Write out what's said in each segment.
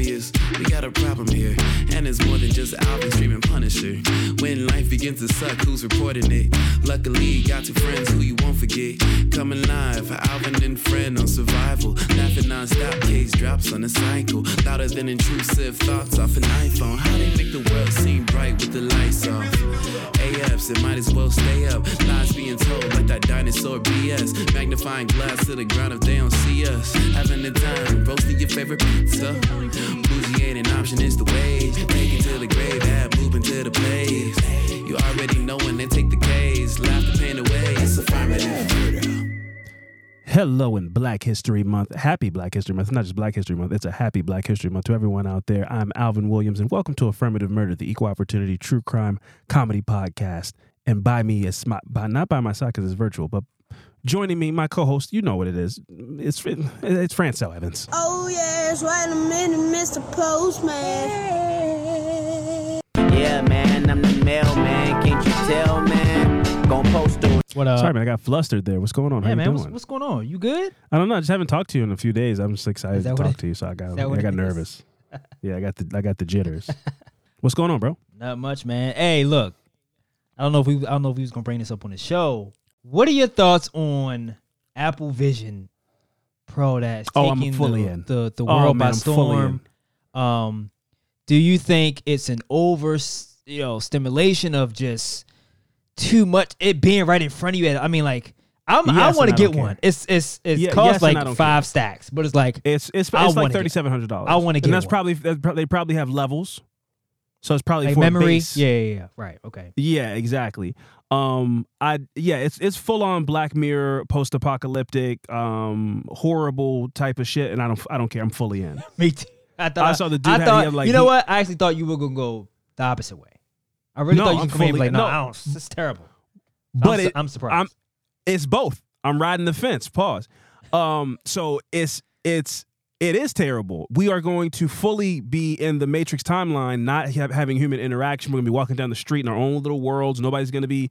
obvious. We got a problem here, and it's more than just Alvin streaming Punisher. When life begins to suck, who's reporting it? Luckily, got two friends who you won't forget. Coming live, Alvin and friend on survival. Laughing non-stop, case drops on a cycle. Louder than intrusive thoughts off an iPhone. How they make the world seem bright with the lights off. AFs, it might as well stay up. Lies being told like that dinosaur BS. Magnifying glass to the ground if they don't see us. Having the time, roasting your favorite pizza. Bougie ain't an option, it's the wage. Take it to the grave, add moving to the place. You already know when they take the case. Laugh the pain away, it's affirmative murder. Hello in Black History Month. Happy Black History Month. It's not just Black History Month, it's a happy Black History Month to everyone out there. I'm Alvin Williams, and welcome to Affirmative Murder, the equal opportunity true crime comedy podcast. And by me, it's my, by, not by my side because it's virtual, but joining me, my co host, you know what it is. It's, it's Francel Evans. Oh yes, wait a minute, Mr. Postman. Yeah, man, I'm the mailman. Can't you tell, man? Gonna post a What uh? Sorry, man, I got flustered there. What's going on? How yeah, you man. doing? What's, what's going on? You good? I don't know. I just haven't talked to you in a few days. I'm just excited to talk it- to you, so I got is that what I got nervous. yeah, I got the I got the jitters. What's going on, bro? Not much, man. Hey, look. I don't know if we. I don't know if we was gonna bring this up on the show. What are your thoughts on Apple Vision Pro that's Oh, I'm taking fully the, in. the the Oh, world man, by I'm storm? Um, do you think it's an over you know stimulation of just too much it being right in front of you? I mean, like. I'm, I want to get one. care. It's it's it Yeah, costs yes, like five stacks, but it's like It's it's, it's like thirty seven hundred dollars. I wanna get and that's one. probably that's they probably have levels, so it's probably like for memory. base. Yeah, yeah, yeah. Right. Okay. yeah, exactly. Um, I yeah, it's it's full on Black Mirror, post apocalyptic, um, horrible type of shit, and I don't I don't care. I'm fully in. Me too. I thought I saw the dude I had- thought had, like, you know he- what? I actually thought you were gonna go the opposite way. I really No, thought you were coming fully- like, no, no. I don't. It's terrible. But I'm, it, I'm surprised. I'm it's both. I'm riding the fence. Pause. Um, so it's it's it is terrible. We are going to fully be in the Matrix timeline, not have, having human interaction. We're gonna be walking down the street in our own little worlds. Nobody's gonna be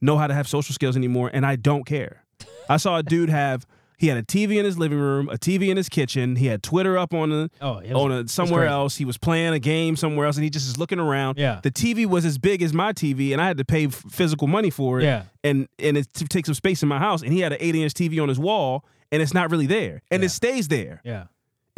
know how to have social skills anymore, and I don't care. I saw a dude have he had a TV in his living room, a TV in his kitchen. He had Twitter up on a oh, was- on a somewhere else. He was playing a game somewhere else, and he just is looking around. Yeah. the TV was as big as my TV, and I had to pay f- physical money for it Yeah. and and it t- takes some space in my house. And he had an 80 inch TV on his wall, and it's not really there, and Yeah. it stays there. Yeah.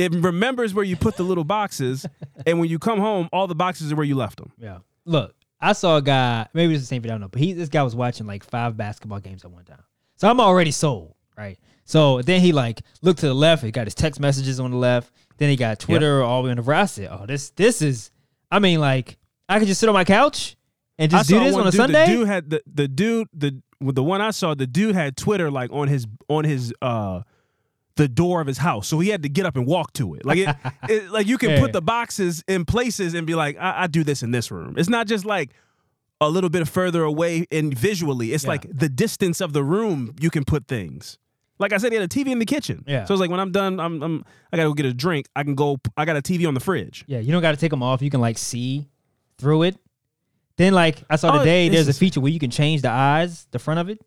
It remembers where you put the little boxes, and when you come home, all the boxes are where you left them. Yeah. Look, I saw a guy. Maybe it's the same video. I don't know, but he this guy was watching like five basketball games at one time. So I'm already sold, right? So then he like looked to the left. He got his text messages on the left. Then he got Twitter all the way on the right. I said, "Oh, this this is." I mean, like I could just sit on my couch and just do this on a dude, Sunday. The dude had the the dude the the one I saw. The dude had Twitter like on his on his uh the door of his house, so he had to get up and walk to it. Like it, it like you can Yeah. put the boxes in places and be like, I, I do this in this room. It's not just like a little bit further away and visually. It's Yeah. like the distance of the room you can put things. Like I said, he had a TV in the kitchen. Yeah. So it's like when I'm done, I'm, I'm I gotta go get a drink. I can go. I got a TV on the fridge. Yeah, you don't got to take them off. You can like see through it. Then like I saw Oh, today, there's a feature where you can change the eyes, the front of it.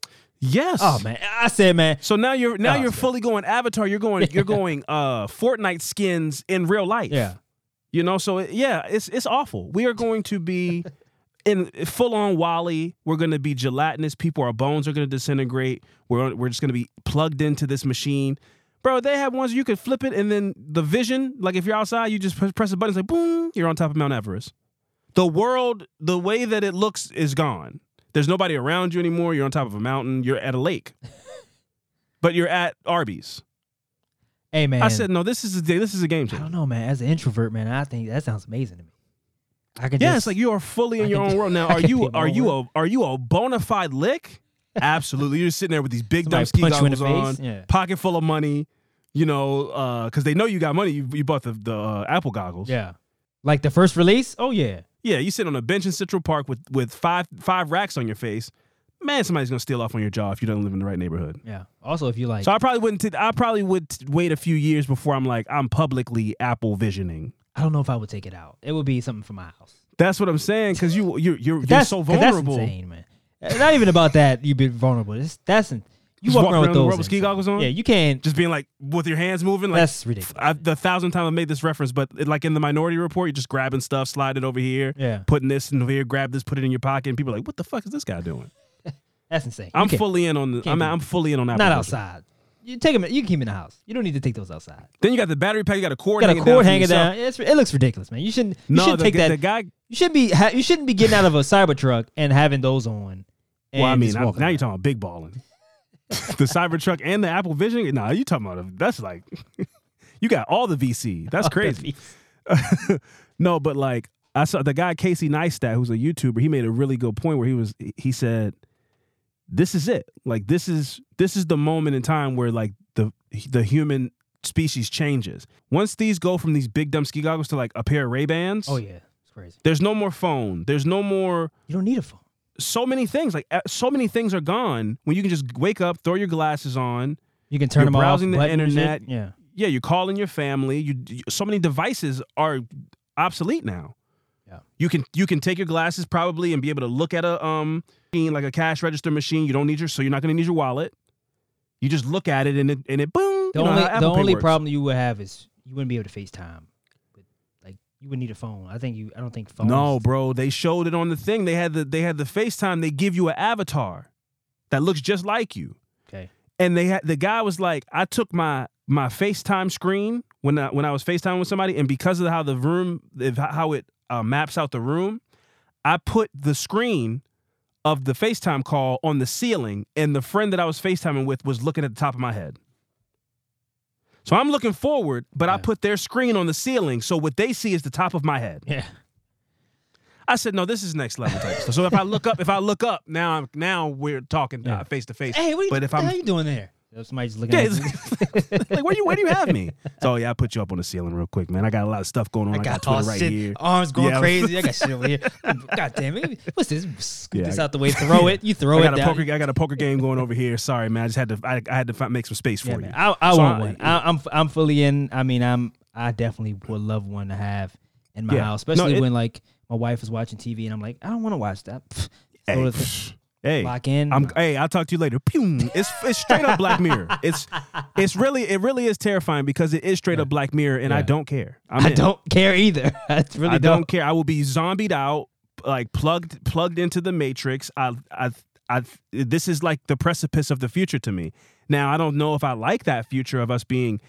Yes. Oh man, I said man, So now you're now Oh, you're fully going Avatar. You're going you're going uh Fortnite skins in real life. yeah, You know, so it, yeah, it's it's awful. We are going to be in full on WALL-E. We're going to be gelatinous. People, our bones are going to disintegrate. We're we're just going to be plugged into this machine. Bro, they have ones you could flip it and then the vision, like if you're outside, you just press, press a button, it's like boom, you're on top of Mount Everest. The world, the way that it looks is gone. There's nobody around you anymore. You're on top of a mountain. You're at a lake. but you're at Arby's. hey man, I said, no, this is a this is a game I don't know, man. As an introvert, man, I think that sounds amazing to me. I can Yeah, just, it's like you are fully in I your own do- world now. Are you are you a are you a bona fide lick? Absolutely. You're sitting there with these big dumb ski punch you in goggles on. Yeah. pocket full of money. You know, because they know you got money. You, you bought the the uh, Apple goggles. yeah, like the first release. Oh yeah, yeah. You sit on a bench in Central Park with with five five racks on your face. Man, somebody's gonna steal off on your jaw if you don't live in the right neighborhood. yeah. Also, if you like, So I probably wouldn't. T- I probably would t- wait a few years before I'm like I'm publicly Apple visioning. I don't know if I would take it out. It would be something for my house. That's what I'm saying. Because you you're you're, you're That's so vulnerable. That's insane, man. Not even about that. You be vulnerable. It's, that's in- You walk around with the those with ski goggles on? Yeah, you can't. Just being like with your hands moving. Like that's ridiculous. I, the thousand time I made this reference, but it, like in the Minority Report, you're just grabbing stuff, slide it over here, Yeah, putting this in over here, grab this, put it in your pocket, and people are like, "What the fuck is this guy doing?" that's insane. I'm fully in on the. I'm, I'm fully in on that. not outside. You take them. You can keep them in the house. You don't need to take those outside. Then you got the battery pack. You got a cord. You got a hanging cord down hanging down. It's, it looks ridiculous, man. You shouldn't. You No, shouldn't the, take that. the guy. you shouldn't be. Ha- you shouldn't be getting out of a Cybertruck and having those on. Well, I mean, I- now you're talking about big balling. the Cybertruck and the Apple Vision. Nah, you talking about that's like you got all the VC. That's crazy. no, but like I saw the guy Casey Neistat, who's a YouTuber. He made a really good point where he was. He said, "This is it. Like this is this is the moment in time where like the the human species changes. Once these go from these big dumb ski goggles to like a pair of Ray Bans. Oh yeah, it's crazy. There's no more phone. There's no more You don't need a phone. So many things. Like so many things are gone when you can just wake up, throw your glasses on. You can turn them off. browsing the button music. internet. Yeah. Yeah, you're calling your family. You, so many devices are obsolete now. Yeah. You can you can take your glasses probably and be able to look at a um like a cash register machine. You don't need your so you're not going to need your wallet. You just look at it and it and it boom. The only the Apple Pay only works. problem you would have is you wouldn't be able to FaceTime. You would need a phone. I think you. I don't think phones. No, bro. They showed it on the thing. They had the they had the FaceTime. They give you an avatar that looks just like you. Okay. and they had the guy was like, I took my my FaceTime screen when I, when I was FaceTime with somebody, and because of how the room, how it uh, maps out the room, I put the screen of the FaceTime call on the ceiling, and the friend that I was FaceTiming with was looking at the top of my head. So I'm looking forward, but I put their screen on the ceiling, so what they see is the top of my head. Yeah. I said, no, this is next level type stuff. So if I look up, if I look up, now I'm now we're talking uh, face to face. Hey, what are you, But if I'm- hell you doing there? Somebody just looking Yeah, at you. it's- like where you where do you have me? So yeah, I put you up on the ceiling real quick, man. I got a lot of stuff going on. I, got, Twitter oh, right shit, here. Arms going Yeah. crazy. I got shit over here. God damn it. What's this? Scoop Yeah, this I- out the way. Throw it. You throw I it got a down. poker. I got a poker game going over here. Sorry, man. I just had to. I, I had to make some space for Yeah, you. man. I, I So want I- one. I, I'm I'm fully in. I mean, I'm I definitely would love one to have in my house, No, especially it- when like my wife is watching TV and I'm like, I don't want to watch that. Hey, Throw the psh, hey, lock in. I'm. Hey, I'll talk to you later. Pew. It's it's straight up Black Mirror. It's it's really it really is terrifying because it is straight up Black Mirror, and I don't care. I'm I in. don't care either. I really I don't don't. care. I will be zombied out, like plugged plugged into the matrix. I I I this is like the precipice of the future to me. Now I don't know if I like that future of us being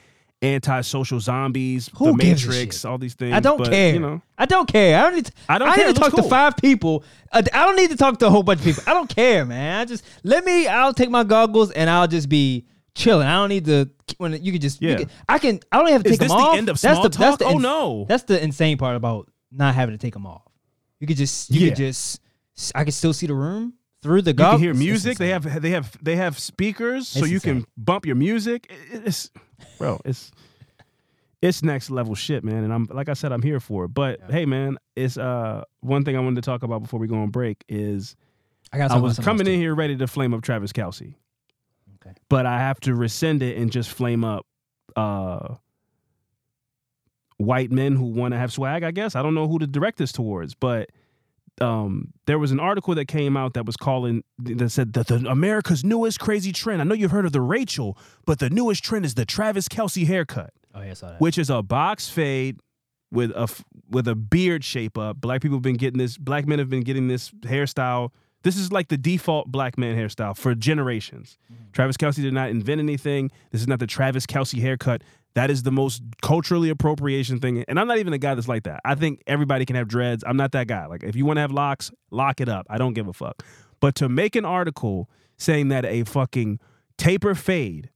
anti-social zombies, Who the gives a matrix, shit? all these things. I don't but, care. You know, I don't care. I don't need. To, I don't I care. need It to looks talk to cool. five people. Uh, I don't need to talk to a whole bunch of people. I don't care, man. I just let me. I'll take my goggles and I'll just be chilling. I don't need to. When you can just. you Yeah. can- I can. I don't have to Is take this them the off. end of that's small talk? the Oh, no. That's the insane part about not having to take them off. You could just. You Yeah. could just. I can still see the room through the goggles. you goggles. can hear It's music. They insane. have they have they have speakers, so It's you can bump your music. It- It's bro, it's it's next level shit, man. And I'm like I said, I'm here for it. But hey, man, it's uh one thing I wanted to talk about before we go on break is I, I was coming in here ready to flame up Travis Kelce. Okay. But I have to rescind it and just flame up uh white men who want to have swag, I guess. I don't know who to direct this towards, but um there was an article that came out that was calling that said that the America's newest crazy trend. I know you've heard of the Rachel, but the newest trend is the Travis Kelce haircut. Oh yeah, I saw that. which is a box fade with a with a beard shape up. Black people have been getting this. Black men have been getting this hairstyle. This is like the default black man hairstyle for generations. Travis Kelce did not invent anything. This is not the Travis Kelce haircut. That is the most culturally appropriation thing. And I'm not even a guy that's like that. I think everybody can have dreads. I'm not that guy. Like if you want to have locks, lock it up. I don't give a fuck. But to make an article saying that a fucking taper fade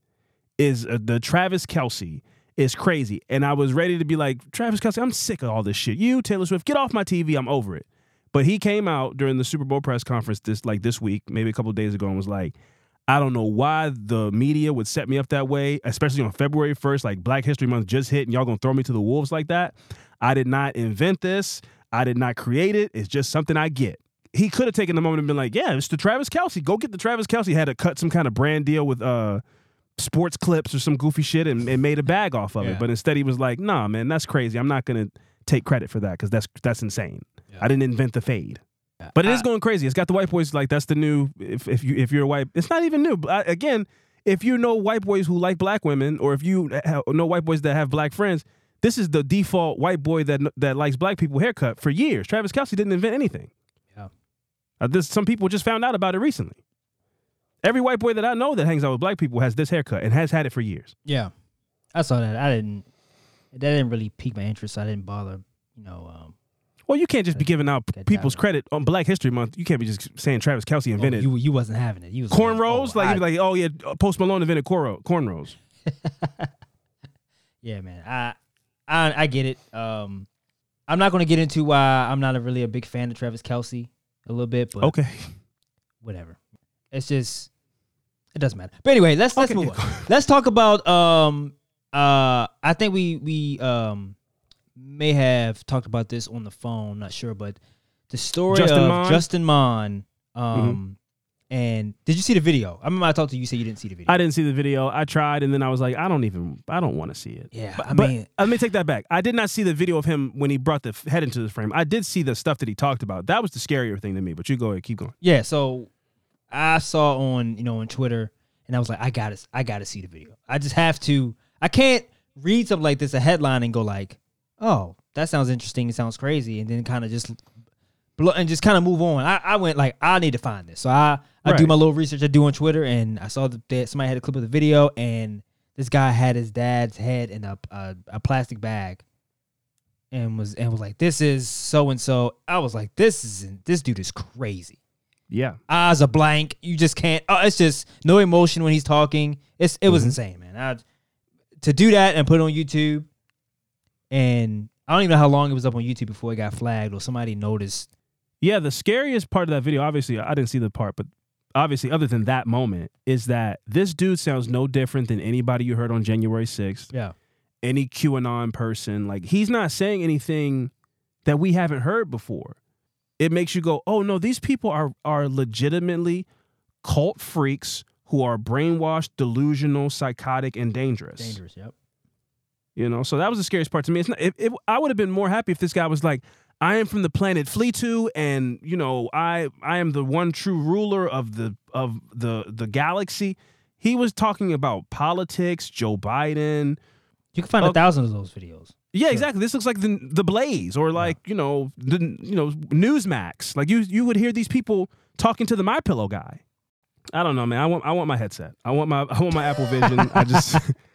is uh, the Travis Kelce is crazy. And I was ready to be like, Travis Kelce, I'm sick of all this shit. You, Taylor Swift, get off my TV. I'm over it. But he came out during the Super Bowl press conference this like this week, maybe a couple days ago, and was like, I don't know why the media would set me up that way, especially on February 1st, like Black History Month just hit, and y'all gonna throw me to the wolves like that. I did not invent this. I did not create it. It's just something I get. He could have taken the moment and been like, "Yeah, it's the Travis Kelce. Go get the Travis Kelce." Had to cut some kind of brand deal with uh sports clips or some goofy shit and, and made a bag off of Yeah. it. But instead, he was like, "Nah, man, that's crazy. I'm not gonna take credit for that because that's that's insane. I didn't invent the fade." But it is going crazy. It's got the white boys like that's the new. If if you if you're a white, it's not even new. But again, if you know white boys who like black women, or if you know white boys that have black friends, this is the default white boy that that likes black people haircut for years. Travis Kelce didn't invent anything. Yeah. Uh, this some people just found out about it recently. Every white boy that I know that hangs out with black people has this haircut and has had it for years. Yeah, I saw that. I didn't. That didn't really pique my interest. I didn't bother. You know. Um, Well, you can't just be giving out That people's diamond. credit on Black History Month. You can't be just saying Travis Kelce oh, invented you you wasn't having it. You was cornrows. oh, like, I- like, oh yeah, Post Malone invented cornrow, cornrows. Yeah, man. I I I get it. Um, I'm not gonna get into why I'm not a really a big fan of Travis Kelce a little bit, but Okay. whatever. It's just it doesn't matter. But anyway, let's let's Okay, move on. Let's talk about um uh I think we we um may have talked about this on the phone, not sure, but the story Justin of Mohn? Mm-hmm. Justin Mohn um and did you see the video? I remember I talked to you, you said you didn't see the video. I didn't see the video. I tried, and then I was like, I don't even, I don't want to see it. yeah, But, I but mean let me take that back. I did not see the video of him when he brought the head into the frame. I did see the stuff that he talked about. That was the scarier thing to me. But you go ahead, keep going. Yeah, so I saw on you know on Twitter, and I was like, I gotta, I gotta see the video. I just have to. I can't read something like this, a headline, and go like, oh, that sounds interesting. It sounds crazy, and then kind of just blo- and just kind of move on. I, I went like, I need to find this. So I, I do my little research I do on Twitter, and I saw that somebody had a clip of the video, and this guy had his dad's head in a a, a plastic bag. And was and was like, this is so and so. I was like, this is this dude is crazy Yeah. eyes are blank. You just can't. Oh, it's just no emotion when he's talking. It's it was mm-hmm. insane, man. I, to do that and put it on YouTube, and I don't even know how long it was up on YouTube before it got flagged or somebody noticed. Yeah, the scariest part of that video, obviously, I didn't see the part, but obviously, other than that moment, is that this dude sounds no different than anybody you heard on January 6th, Yeah, any QAnon person. Like, he's not saying anything that we haven't heard before. It makes you go, oh, no, these people are, are legitimately cult freaks who are brainwashed, delusional, psychotic, and dangerous. dangerous. Yep. You know, so that was the scariest part to me. It's not. If, if I would have been more happy if this guy was like, "I am from the planet Flee to, and you know, I I am the one true ruler of the of the the galaxy." He was talking about politics, Joe Biden. You can find a thousand of those videos. Yeah, exactly. This looks like the the Blaze or like you know the you know Newsmax. Like you you would hear these people talking to the My Pillow guy. I don't know, man. I want I want my headset. I want my I want my Apple Vision. I just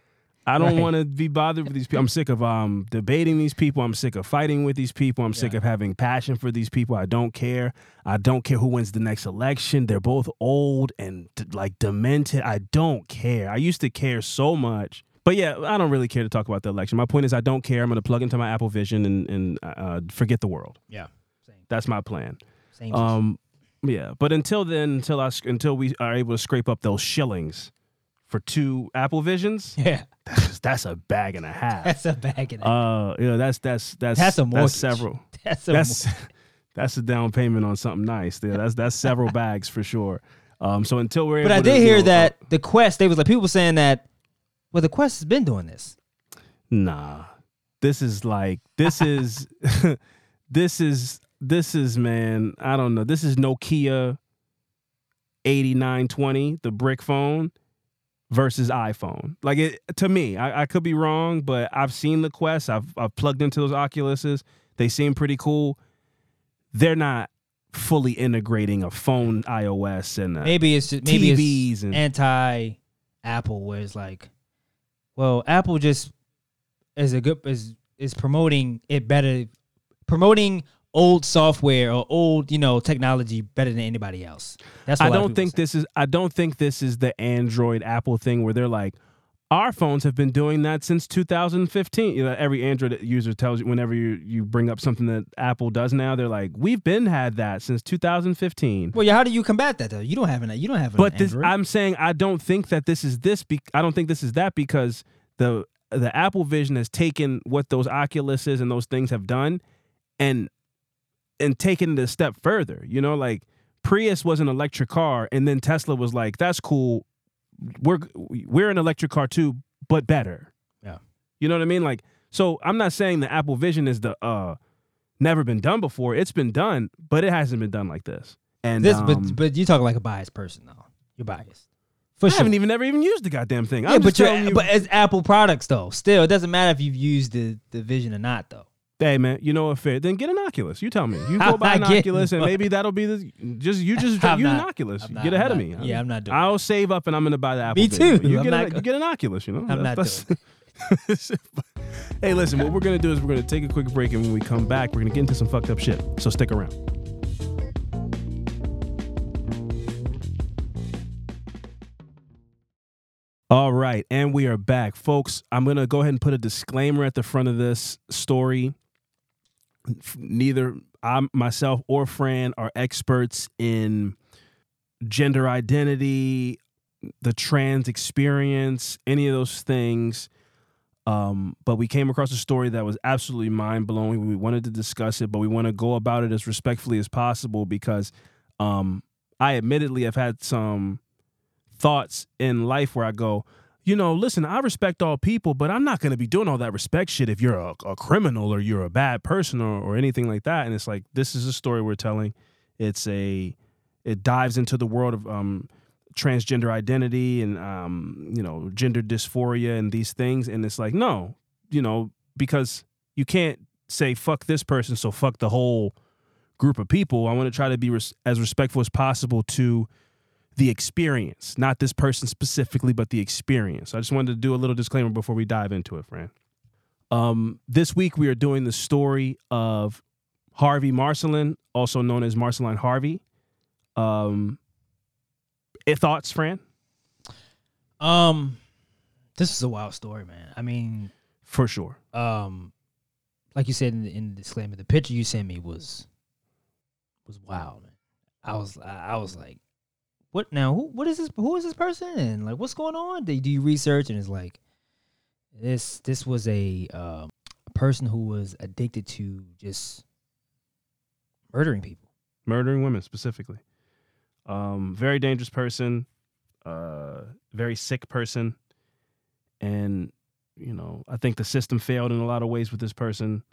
I don't Right. want to be bothered with these people. I'm sick of um debating these people. I'm sick of fighting with these people. I'm sick of having passion for these people. I don't care. I don't care who wins the next election. They're both old and like demented. I don't care. I used to care so much. But yeah, I don't really care to talk about the election. My point is, I don't care. I'm going to plug into my Apple Vision and, and uh, forget the world. Yeah. Same. That's my plan. Same. Um, yeah, but until then, until I until we are able to scrape up those shillings for two Apple Visions, yeah, that's, that's a bag and a half. that's a bag of that. Uh, you know, that's that's that's That's a mortgage. several. that's a That's that's a down payment on something nice. Yeah, that's that's several bags for sure. Um, so until we're But I to, did you hear know, uh, that the Quest. They was like people saying that. Well, the Quest has been doing this. Nah. This is like this is this is this is man, I don't know. This is Nokia 8920, the brick phone versus iPhone. Like it to me, I, I could be wrong, but I've seen the Quest. I've I've plugged into those Oculuses. They seem pretty cool. They're not fully integrating a phone iOS and Maybe it's just maybe TVs it's and- anti Apple, where it's like, well, Apple just is a good is is promoting it better, promoting old software or old you know technology better than anybody else. That's what I don't think say. this is I don't think this is the Android Apple thing where they're like our phones have been doing that since 2015. You know, every Android user tells you whenever you, you bring up something that Apple does now, they're like, "We've been had that since 2015." Well, yeah. How do you combat that though? You don't have an you don't have an But this, I'm saying I don't think that this is this. Be, I don't think this is that because the the Apple Vision has taken what those Oculuses and those things have done, and and taking it a step further. You know, like Prius was an electric car, and then Tesla was like, "That's cool. We're we're an electric car too, but better." Yeah. You know what I mean? Like, so I'm not saying the Apple Vision is the uh never been done before. It's been done, but it hasn't been done like this. And this, um, but but you talk like a biased person though. You're biased. For I sure. haven't even never even used the goddamn thing. yeah, I'm but you. but it's Apple products though. Still, it doesn't matter if you've used the the Vision or not though. Hey man, you know what? Fair. Then get an Oculus. You tell me. You go buy an not Oculus, and maybe that'll be the just you just I'm an not- Oculus. I'm You not- get ahead I'm of me. not- yeah, I'm not doing I'll save up and I'm gonna buy the Apple. Me too. You get not an, you get an Oculus. You know. I'm not That's- hey, listen. What we're gonna do is we're gonna take a quick break, and when we come back, we're gonna get into some fucked up shit. So stick around. All right, and we are back, folks. I'm gonna go ahead and put a disclaimer at the front of this story. Neither I myself or Fran are experts in gender identity, the trans experience, any of those things. Um, but we came across a story that was absolutely mind blowing. We wanted to discuss it, but we want to go about it as respectfully as possible because um, I admittedly have had some thoughts in life where I go, you know, listen, I respect all people, but I'm not going to be doing all that respect shit if you're a, a criminal or you're a bad person or, or anything like that. And it's like, this is a story we're telling. It's a, it dives into the world of um, transgender identity and, um, you know, gender dysphoria and these things. And it's like, no, you know, because you can't say fuck this person, so fuck the whole group of people. I want to try to be res- as respectful as possible to the experience, not this person specifically, but the experience. I just wanted to do a little disclaimer before we dive into it, Fran. Um, this week we are doing the story of Harvey Marcelin, also known as Marceline Harvey. Um, thoughts, Fran? Um, this is a wild story, man. I mean, For sure. um, like you said in the, in the disclaimer, the picture you sent me was was wild, man. I was I was like, what now? Who what is this? Who is this person? And like, what's going on? They do research and it's like this this was a a person who was addicted to just murdering people. murdering women specifically. Um, very dangerous person, uh, very sick person, and you know I think the system failed in a lot of ways with this person.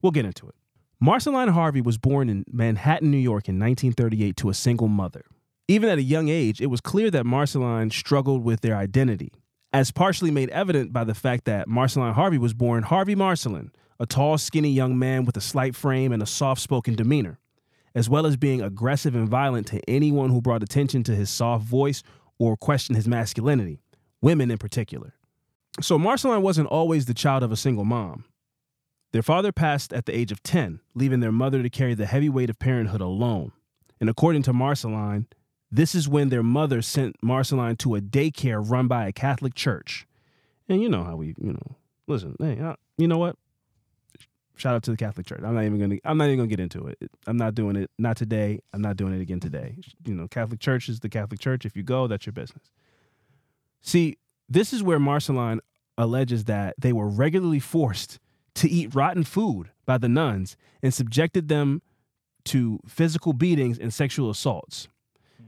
We'll get into it. Marceline Harvey was born in Manhattan, New York in 1938 to a single mother. Even at a young age, it was clear that Marceline struggled with their identity, as partially made evident by the fact that Marceline Harvey was born Harvey Marceline, a tall, skinny young man with a slight frame and a soft spoken demeanor as well as being aggressive and violent to anyone who brought attention to his soft voice or questioned his masculinity, women in particular. So Marceline wasn't always the child of a single mom. Their father passed at the age of 10, leaving their mother to carry the heavy weight of parenthood alone. And according to Marceline, this is when their mother sent Marceline to a daycare run by a Catholic church. And you know how we, you know, listen, hey, uh, you know what? Shout out to the Catholic Church. I'm not even gonna. I'm not even gonna get into it. I'm not doing it. Not today. I'm not doing it again today. You know, Catholic Church is the Catholic Church. If you go, that's your business. See, this is where Marceline alleges that they were regularly forced to eat rotten food by the nuns and subjected them to physical beatings and sexual assaults.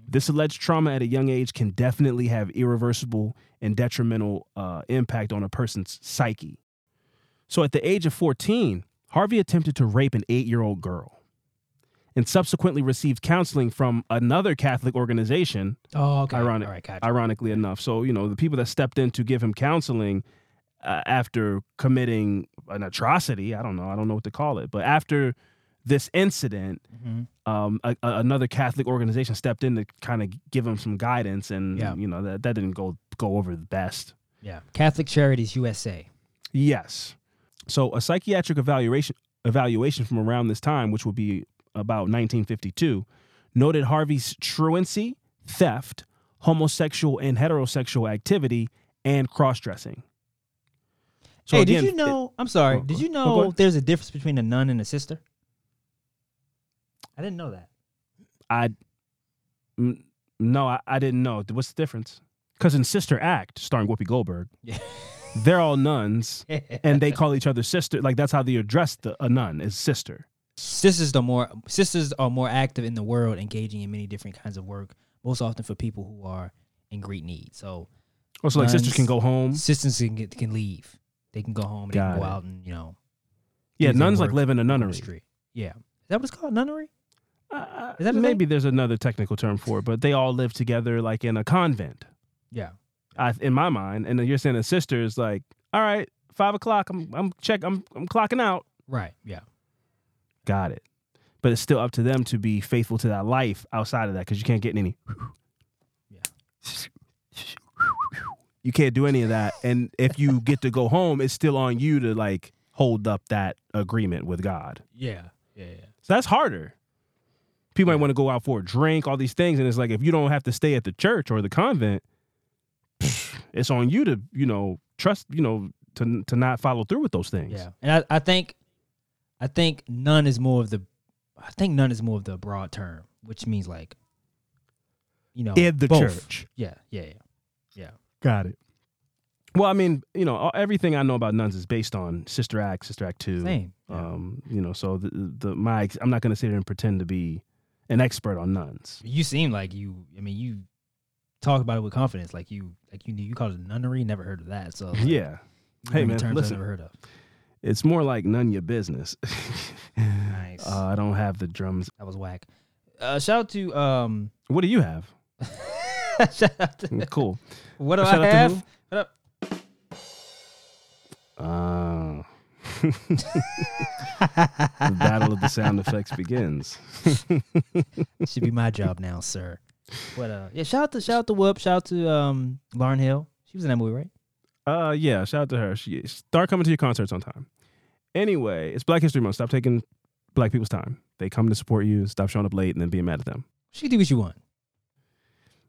This alleged trauma at a young age can definitely have irreversible and detrimental uh, impact on a person's psyche. So at the age of 14, Harvey attempted to rape an eight year old girl and subsequently received counseling from another Catholic organization, Oh, okay. Ironic- All right, gotcha. ironically enough. So, you know, the people that stepped in to give him counseling uh, after committing an atrocity, I don't know, I don't know what to call it, but after this incident, Mhm. Um, a, a- another Catholic organization stepped in to kind of give him some guidance, and Yeah. you know that that didn't go go over the best. Yeah. Catholic Charities USA. Yes. So a psychiatric evaluation evaluation from around this time, which would be about 1952, noted Harvey's truancy, theft, homosexual and heterosexual activity, and cross-dressing. So hey, again, did you it- know? I'm sorry. Oh, did you oh, know there's a difference between a nun and a sister? I didn't know that. I mm, no, I, I didn't know. What's the difference? Because in Sister Act, starring Whoopi Goldberg, Yeah. they're all nuns, and they call each other sister. Like that's how they address the, a nun is sister. sisters are more sisters are more active in the world, engaging in many different kinds of work, most often for people who are in great need. So Also, like sisters Nuns. can go home. sisters can get, can leave. They can go home. They Got can go it. out and you know. Yeah, nuns like work live in a on the nunnery. street. Yeah, is that what it's called? Nunnery? Uh, Is that maybe there's another technical term for it, but they all live together like in a convent. Yeah. I, in my mind, and then you're saying a sister is like, all right, five o'clock. I'm I'm check. I'm I'm clocking out. Right. Yeah. Got it. But it's still up to them to be faithful to that life outside of that because you can't get any. Yeah. You can't do any of that. And if you get to go home, it's still on you to like hold up that agreement with God. Yeah. Yeah. Yeah. So that's harder. People might want to go out for a drink, all these things, and it's like if you don't have to stay at the church or the convent, it's on you to, you know, trust, you know, to to not follow through with those things. Yeah, and I, I think, I think none is more of the, I think none is more of the broad term, which means like, you know, In the both. church. Yeah, yeah, yeah, yeah. Got it. Well, I mean, you know, everything I know about nuns is based on Sister Act, Sister Act Two. Same. Yeah. Um, you know, so the the my I'm not going to sit here and pretend to be an expert on nuns. You seem like you. I mean, you talk about it with confidence, like you, like you knew. You called it a nunnery. Never heard of that. So like, Yeah, Hey, man, listen. Never heard of. it's more like none your business. Nice. Uh, I don't have the drums. that was whack. Uh, shout out to um. What do you have? shout out to, Cool. what do Shout out I have? What up? Uh, the battle of the sound effects begins. Should be my job now, sir. What uh? Yeah. Shout out to shout out to Whoop. Shout out to um Lauryn Hill. She was in that movie, right? Uh, yeah. Shout out to her. She start coming to your concerts on time. Anyway, it's Black History Month. Stop taking black people's time. They come to support you. Stop showing up late and then being mad at them. She can do what you want.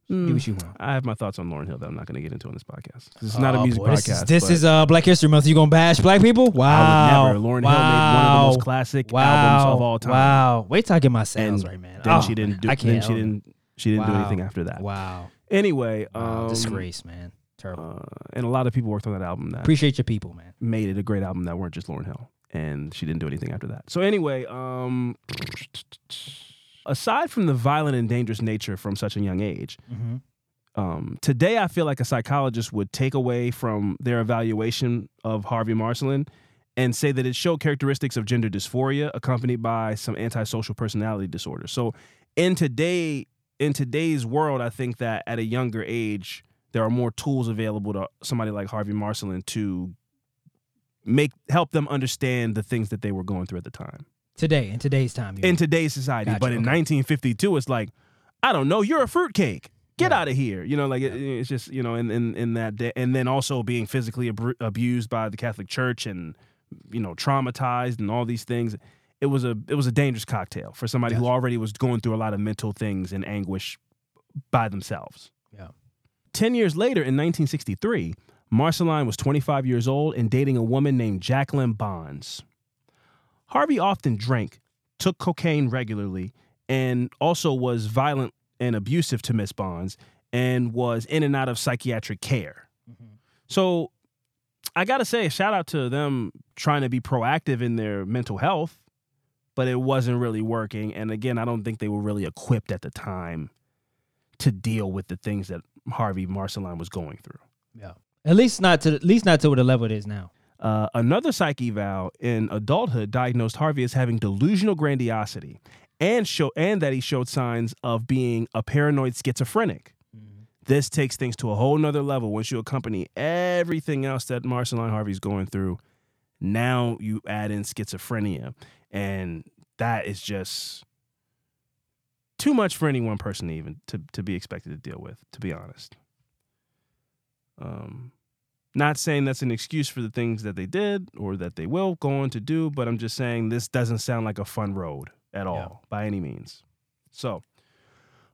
Do Mm, what you want. I have my thoughts on Lauryn Hill that I'm not going to get into on this podcast. This is not a Oh, music boy, podcast. This is, this is uh Black History Month. You gonna bash black people? Wow. I would never. Lauryn wow. Hill made one of the most classic wow. albums of all time. Wow. Wait till I get my sounds And right, man. Then Oh, she didn't do. I can't. she didn't. She didn't do anything after that. Wow. Anyway, wow. um, Disgrace, man. Terrible. Uh, and a lot of people worked on that album that Appreciate your people, man. made it a great album that weren't just Lauryn Hill. And she didn't do anything after that. So anyway, um, aside from the violent and dangerous nature from such a young age, Mm-hmm. um, today I feel like a psychologist would take away from their evaluation of Harvey Marcelin and say that it showed characteristics of gender dysphoria accompanied by some antisocial personality disorder. So in today in today's world, I think that at a younger age, there are more tools available to somebody like Harvey Marcelin to make help them understand the things that they were going through at the time Today, in today's time. in mean. today's society. Gotcha, but in okay. 1952, it's like, I don't know, you're a fruitcake. Get Yeah. out of here. You know, like it, it's just you know, in in, in that day, and then also being physically abru- abused by the Catholic Church and you know traumatized and all these things. It was a it was a dangerous cocktail for somebody who already was going through a lot of mental things and anguish by themselves. Yeah. 10 years later, in 1963, Marceline was 25 years old and dating a woman named Jacqueline Bonds. Harvey often drank, took cocaine regularly, and also was violent and abusive to Miss Bonds and was in and out of psychiatric care. Mm-hmm. So I got to say, shout out to them trying to be proactive in their mental health, but it wasn't really working. And again, I don't think they were really equipped at the time to deal with the things that Harvey Marceline was going through. Yeah. At least not to at least not to the level it is now. Uh, another psych eval in adulthood diagnosed Harvey as having delusional grandiosity and show and that he showed signs of being a paranoid schizophrenic. This takes things to a whole nother level once you accompany everything else that Marceline Harvey's going through. Now you add in schizophrenia, and that is just too much for any one person to even to, to be expected to deal with, to be honest. Um, not saying that's an excuse for the things that they did or that they will go on to do, but I'm just saying this doesn't sound like a fun road at all by any means. So,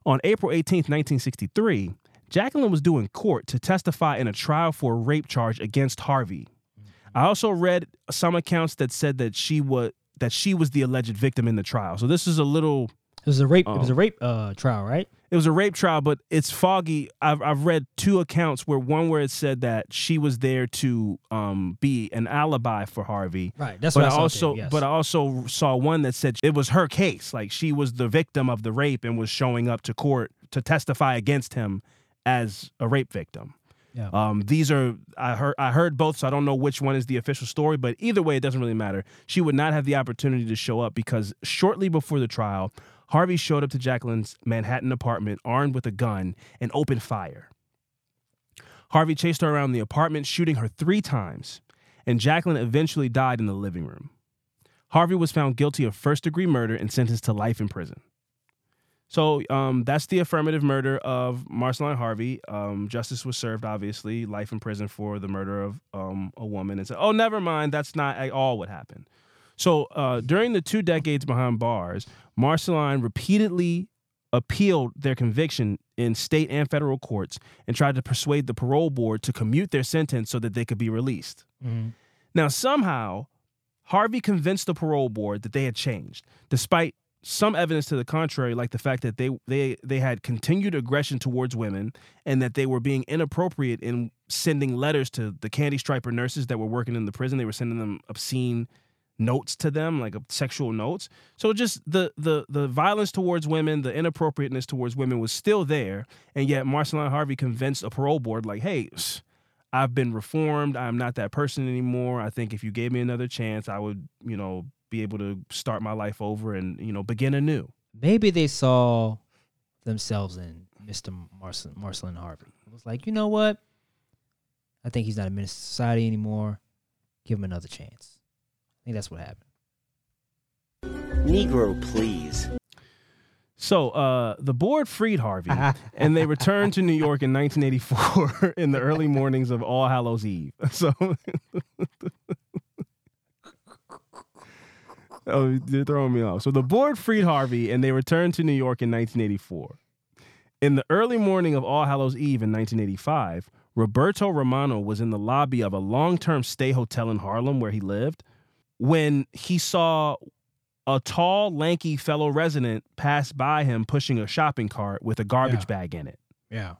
on April 18th, 1963, Jacqueline was due in court to testify in a trial for a rape charge against Harvey. Mm-hmm. I also read some accounts that said that she was that she was the alleged victim in the trial. So this is a little It was a rape. It was Oh. a rape uh, trial, right? it was a rape trial, but it's foggy. I've I've read two accounts where one where it said that she was there to um, be an alibi for Harvey. Right. That's but what I, I saw also too, yes. but I also saw one that said it was her case. Like she was the victim of the rape and was showing up to court to testify against him as a rape victim. Yeah. Um, these are I heard I heard both, so I don't know which one is the official story, but either way, it doesn't really matter. She would not have the opportunity to show up because shortly before the trial, Harvey showed up to Jacqueline's Manhattan apartment armed with a gun and opened fire. Harvey chased her around the apartment, shooting her three times, and Jacqueline eventually died in the living room. Harvey was found guilty of first degree murder and sentenced to life in prison. So um, that's the affirmative murder of Marceline Harvey. Um, justice was served, obviously, life in prison for the murder of um, a woman. And said, oh, never mind, that's not at all what happened. So uh, during the two decades behind bars, Marceline repeatedly appealed their conviction in state and federal courts and tried to persuade the parole board to commute their sentence so that they could be released. Now, somehow, Harvey convinced the parole board that they had changed, despite some evidence to the contrary, like the fact that they they they had continued aggression towards women and that they were being inappropriate in sending letters to the candy striper nurses that were working in the prison. They were sending them obscene notes to them, like sexual notes. So just the the the violence towards women, the inappropriateness towards women was still there, and yet Marceline Harvey convinced a parole board, like, hey. I've been reformed. I'm not that person anymore. I think if you gave me another chance, I would, you know, be able to start my life over and, you know, begin anew. Maybe they saw themselves in Mr. Marcelin, Marcelin Harvey. It was like, you know what? I think he's not a menace to society anymore. Give him another chance. I think that's what happened. Negro, please. So uh, the board freed Harvey and they returned to New York in 1984 in the early mornings of All Hallows Eve. So, oh, they're throwing me off. So the board freed Harvey and they returned to New York in 1984. In the early morning of All Hallows Eve in 1985, Roberto Romano was in the lobby of a long term stay hotel in Harlem where he lived when he saw a tall, lanky fellow resident pass by him pushing a shopping cart with a garbage Yeah. bag in it. Yeah.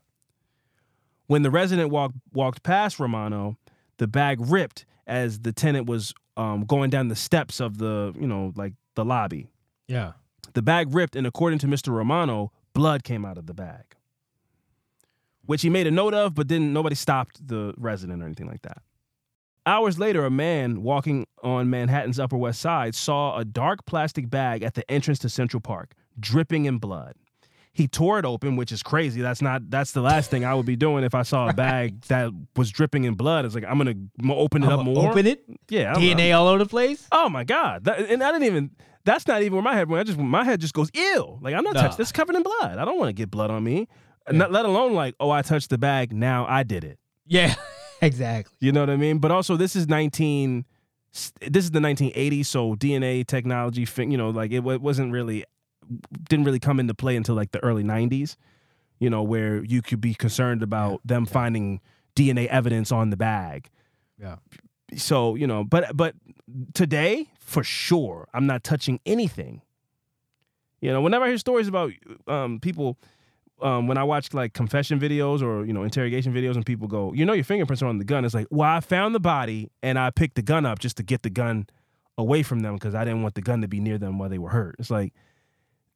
When the resident walked walked past Romano, the bag ripped as the tenant was um, going down the steps of the, you know, like the lobby. Yeah. The bag ripped, and according to Mr. Romano, blood came out of the bag, which he made a note of, but didn't. Nobody stopped the resident or anything like that. Hours later, a man walking on Manhattan's Upper West Side saw a dark plastic bag at the entrance to Central Park, dripping in blood. He tore it open, which is crazy. That's not. That's the last thing I would be doing if I saw a bag that was dripping in blood. It's like I'm gonna m- open it up I'ma more. Open it. Yeah. I'm- DNA all over the place. Oh my god! That, and I didn't even. That's not even where my head went. I just my head just goes ew. Like I'm not Nah. touching. This covered in blood. I don't want to get blood on me. Not, let alone like oh I touched the bag. Now I did it. Yeah. Exactly. You know what I mean? But also this is 19. This is the 1980s, so DNA technology, you know, like it, wa- wasn't really, didn't really come into play until like the early 90s. You know, where you could be concerned about them finding DNA evidence on the bag. Yeah. so you know but but today for sure i'm not touching anything you know whenever i hear stories about um people um when i watch like confession videos or you know interrogation videos and people go you know your fingerprints are on the gun it's like well i found the body and i picked the gun up just to get the gun away from them because i didn't want the gun to be near them while they were hurt it's like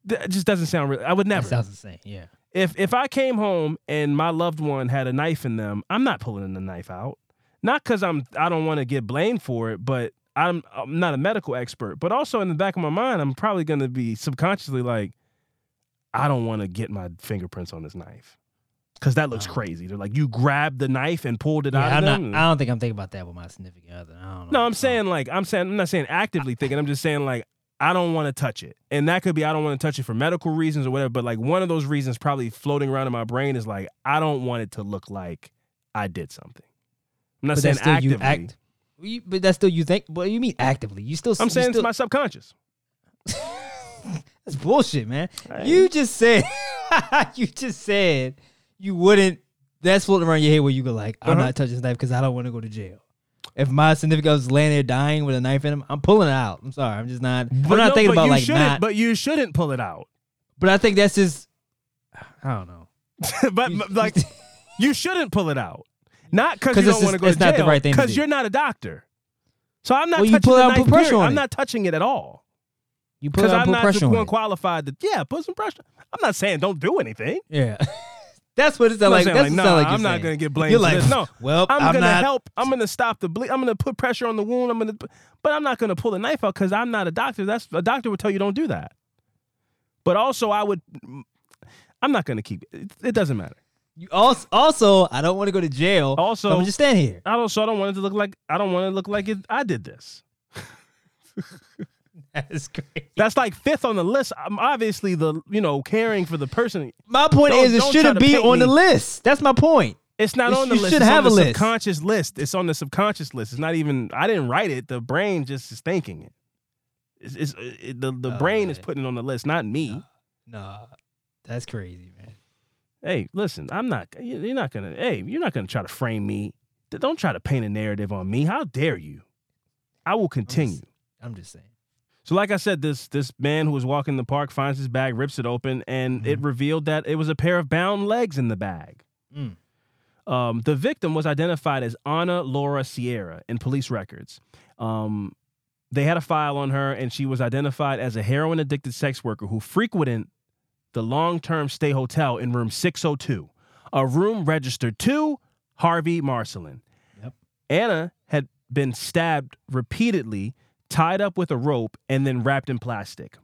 that just doesn't sound real i would That never sounds insane. Yeah. if if I came home and my loved one had a knife in them, I'm not pulling the knife out. Not because I'm I don't want to get blamed for it, but I'm I'm not a medical expert. But also in the back of my mind, I'm probably going to be subconsciously like, I don't want to get my fingerprints on this knife because that looks crazy. They're like, you grabbed the knife and pulled it Yeah, out I'm of not. I don't think I'm thinking about that with my significant other. I don't know. No, I'm saying like I'm saying I'm not saying actively thinking. I'm just saying like I don't want to touch it, and that could be I don't want to touch it for medical reasons or whatever. But like one of those reasons probably floating around in my brain is like I don't want it to look like I did something. I'm not But saying that's still actively. you act. You- But that's still you think. What do you mean actively? You still. I'm you saying still, it's my subconscious. That's bullshit, man. You just said. you just said you wouldn't. That's floating around your head where you go like, I'm Uh-huh. not touching this knife because I don't want to go to jail. If my significant other's laying there dying with a knife in him, I'm pulling it out. I'm sorry. I'm just not. I'm not no, thinking about you like shouldn't. But, But you shouldn't pull it out. But I think that's just. I don't know. but but, like you shouldn't pull it out. Not because 'Cause you it's don't want to go to it's not the jail. right thing Because do. you're not a doctor. So I'm not Well, you touching pull the it out knife. put pressure on I'm it. not touching it at all. You put I'm put not pressure the on qualified to yeah, put some pressure. I'm not saying don't do anything. Yeah. That's what it I'm sounds not like. That's like, nah, like I'm you're not gonna get blamed You're for like, this. No, well, I'm, I'm gonna not- help. I'm gonna stop the bleed. I'm gonna put pressure on the wound. I'm gonna, but I'm not gonna pull the knife out because I'm not a doctor. That's a doctor would tell you don't do that. But also, I would. Mm, I'm not gonna keep it. It, doesn't matter. You also, also, I don't want to go to jail. Also- so I'm just stand here. I don't. So I don't want it to look like I don't want it to look like it. I did this. That's great. That's like fifth on the list. I'm obviously the you know caring for the person. My point Don't- is, it don't try shouldn't be paint on the list. That's my point. It's not You on the should list. It's have on a the list. subconscious list. It's on the subconscious list. It's not even. I didn't write it. The brain just is thinking it. It's, it's it, the the Oh, brain is putting it on the list, not me. Nah, that's crazy, man. Hey, listen, I'm not. you- You're not gonna. Hey, you're not gonna try to frame me. Don't try to paint a narrative on me. How dare you? I will continue. I'm just saying. So, like I said, this this man who was walking the park finds his bag, rips it open, and it revealed that it was a pair of bound legs in the bag. Mm. Um, the victim was identified as Anna Laura Sierra in police records. Um, they had a file on her, and she was identified as a heroin addicted sex worker who frequented the long term stay hotel in room 602, a room registered to Harvey Marcelin. Yep. Anna had been stabbed repeatedly, tied up with a rope, and then wrapped in plastic.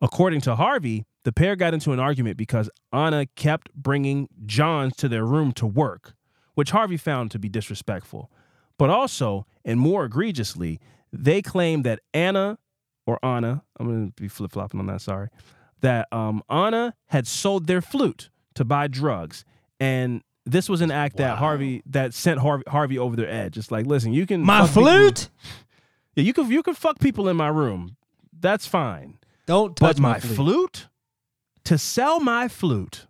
According to Harvey, the pair got into an argument because Anna kept bringing Johns to their room to work, which Harvey found to be disrespectful. But also, and more egregiously, they claimed that Anna or Anna, I'm going to be flip flopping on that, sorry, that um, Anna had sold their flute to buy drugs. And this was an act that Harvey that sent Harvey, Harvey over their edge. It's like, listen, you can My fuck people- flute? Yeah, you can you can fuck people in my room. That's fine. Don't touch But my, my flute. flute? To sell my flute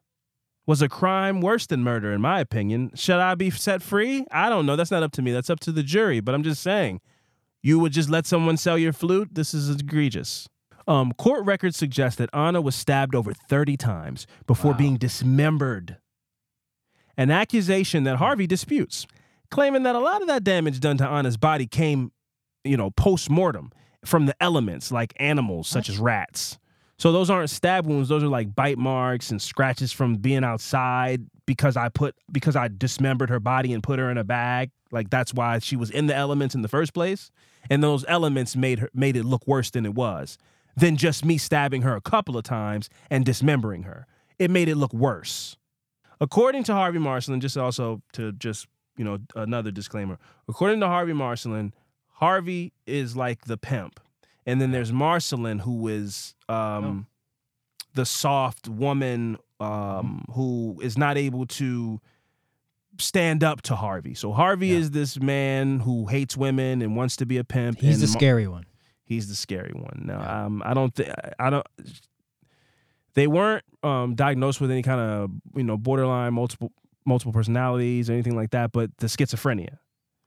was a crime worse than murder, in my opinion. Should I be set free? I don't know. That's not up to me. That's up to the jury. But I'm just saying, you would just let someone sell your flute? This is egregious. Um, court records suggest that Anna was stabbed over 30 times before Wow. being dismembered. An accusation that Harvey disputes, claiming that a lot of that damage done to Anna's body came, you know, post mortem from the elements like animals such as rats. So those aren't stab wounds; those are like bite marks and scratches from being outside because I put because I dismembered her body and put her in a bag. Like that's why she was in the elements in the first place, and those elements made her made it look worse than it was. Than just me stabbing her a couple of times and dismembering her. It made it look worse. According to Harvey Marcelin, just also to just, you know, another disclaimer. According to Harvey Marcelin, Harvey is like the pimp. And then there's Marcelin, who is um, the soft woman um, who is not able to stand up to Harvey. So Harvey Yeah. is this man who hates women and wants to be a pimp. He's the Mar- scary one. He's the scary one. No, um, I don't think I don't. They weren't um, diagnosed with any kind of you know borderline multiple multiple personalities or anything like that, but the schizophrenia.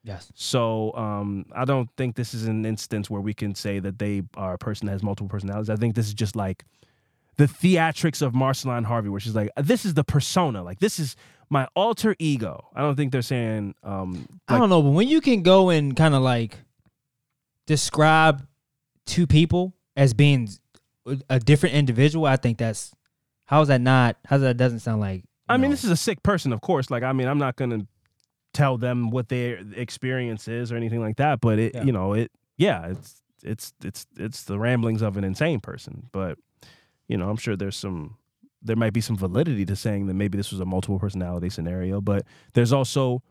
Yes. So um, I don't think this is an instance where we can say that they are a person that has multiple personalities. I think this is just like the theatrics of Marceline Harvey, where she's like, this is the persona, like this is my alter ego. I don't think they're saying um, I don't know, but when you can go and kind of like describe two people as being a different individual, I think that's how is that not? How that doesn't sound like? I mean, this is a sick person, of course. Like, I mean, I'm not gonna tell them what their experience is or anything like that. But it, Yeah. you know, it, yeah, it's it's it's it's the ramblings of an insane person. But you know, I'm sure there's some, there might be some validity to saying that maybe this was a multiple personality scenario. But there's also,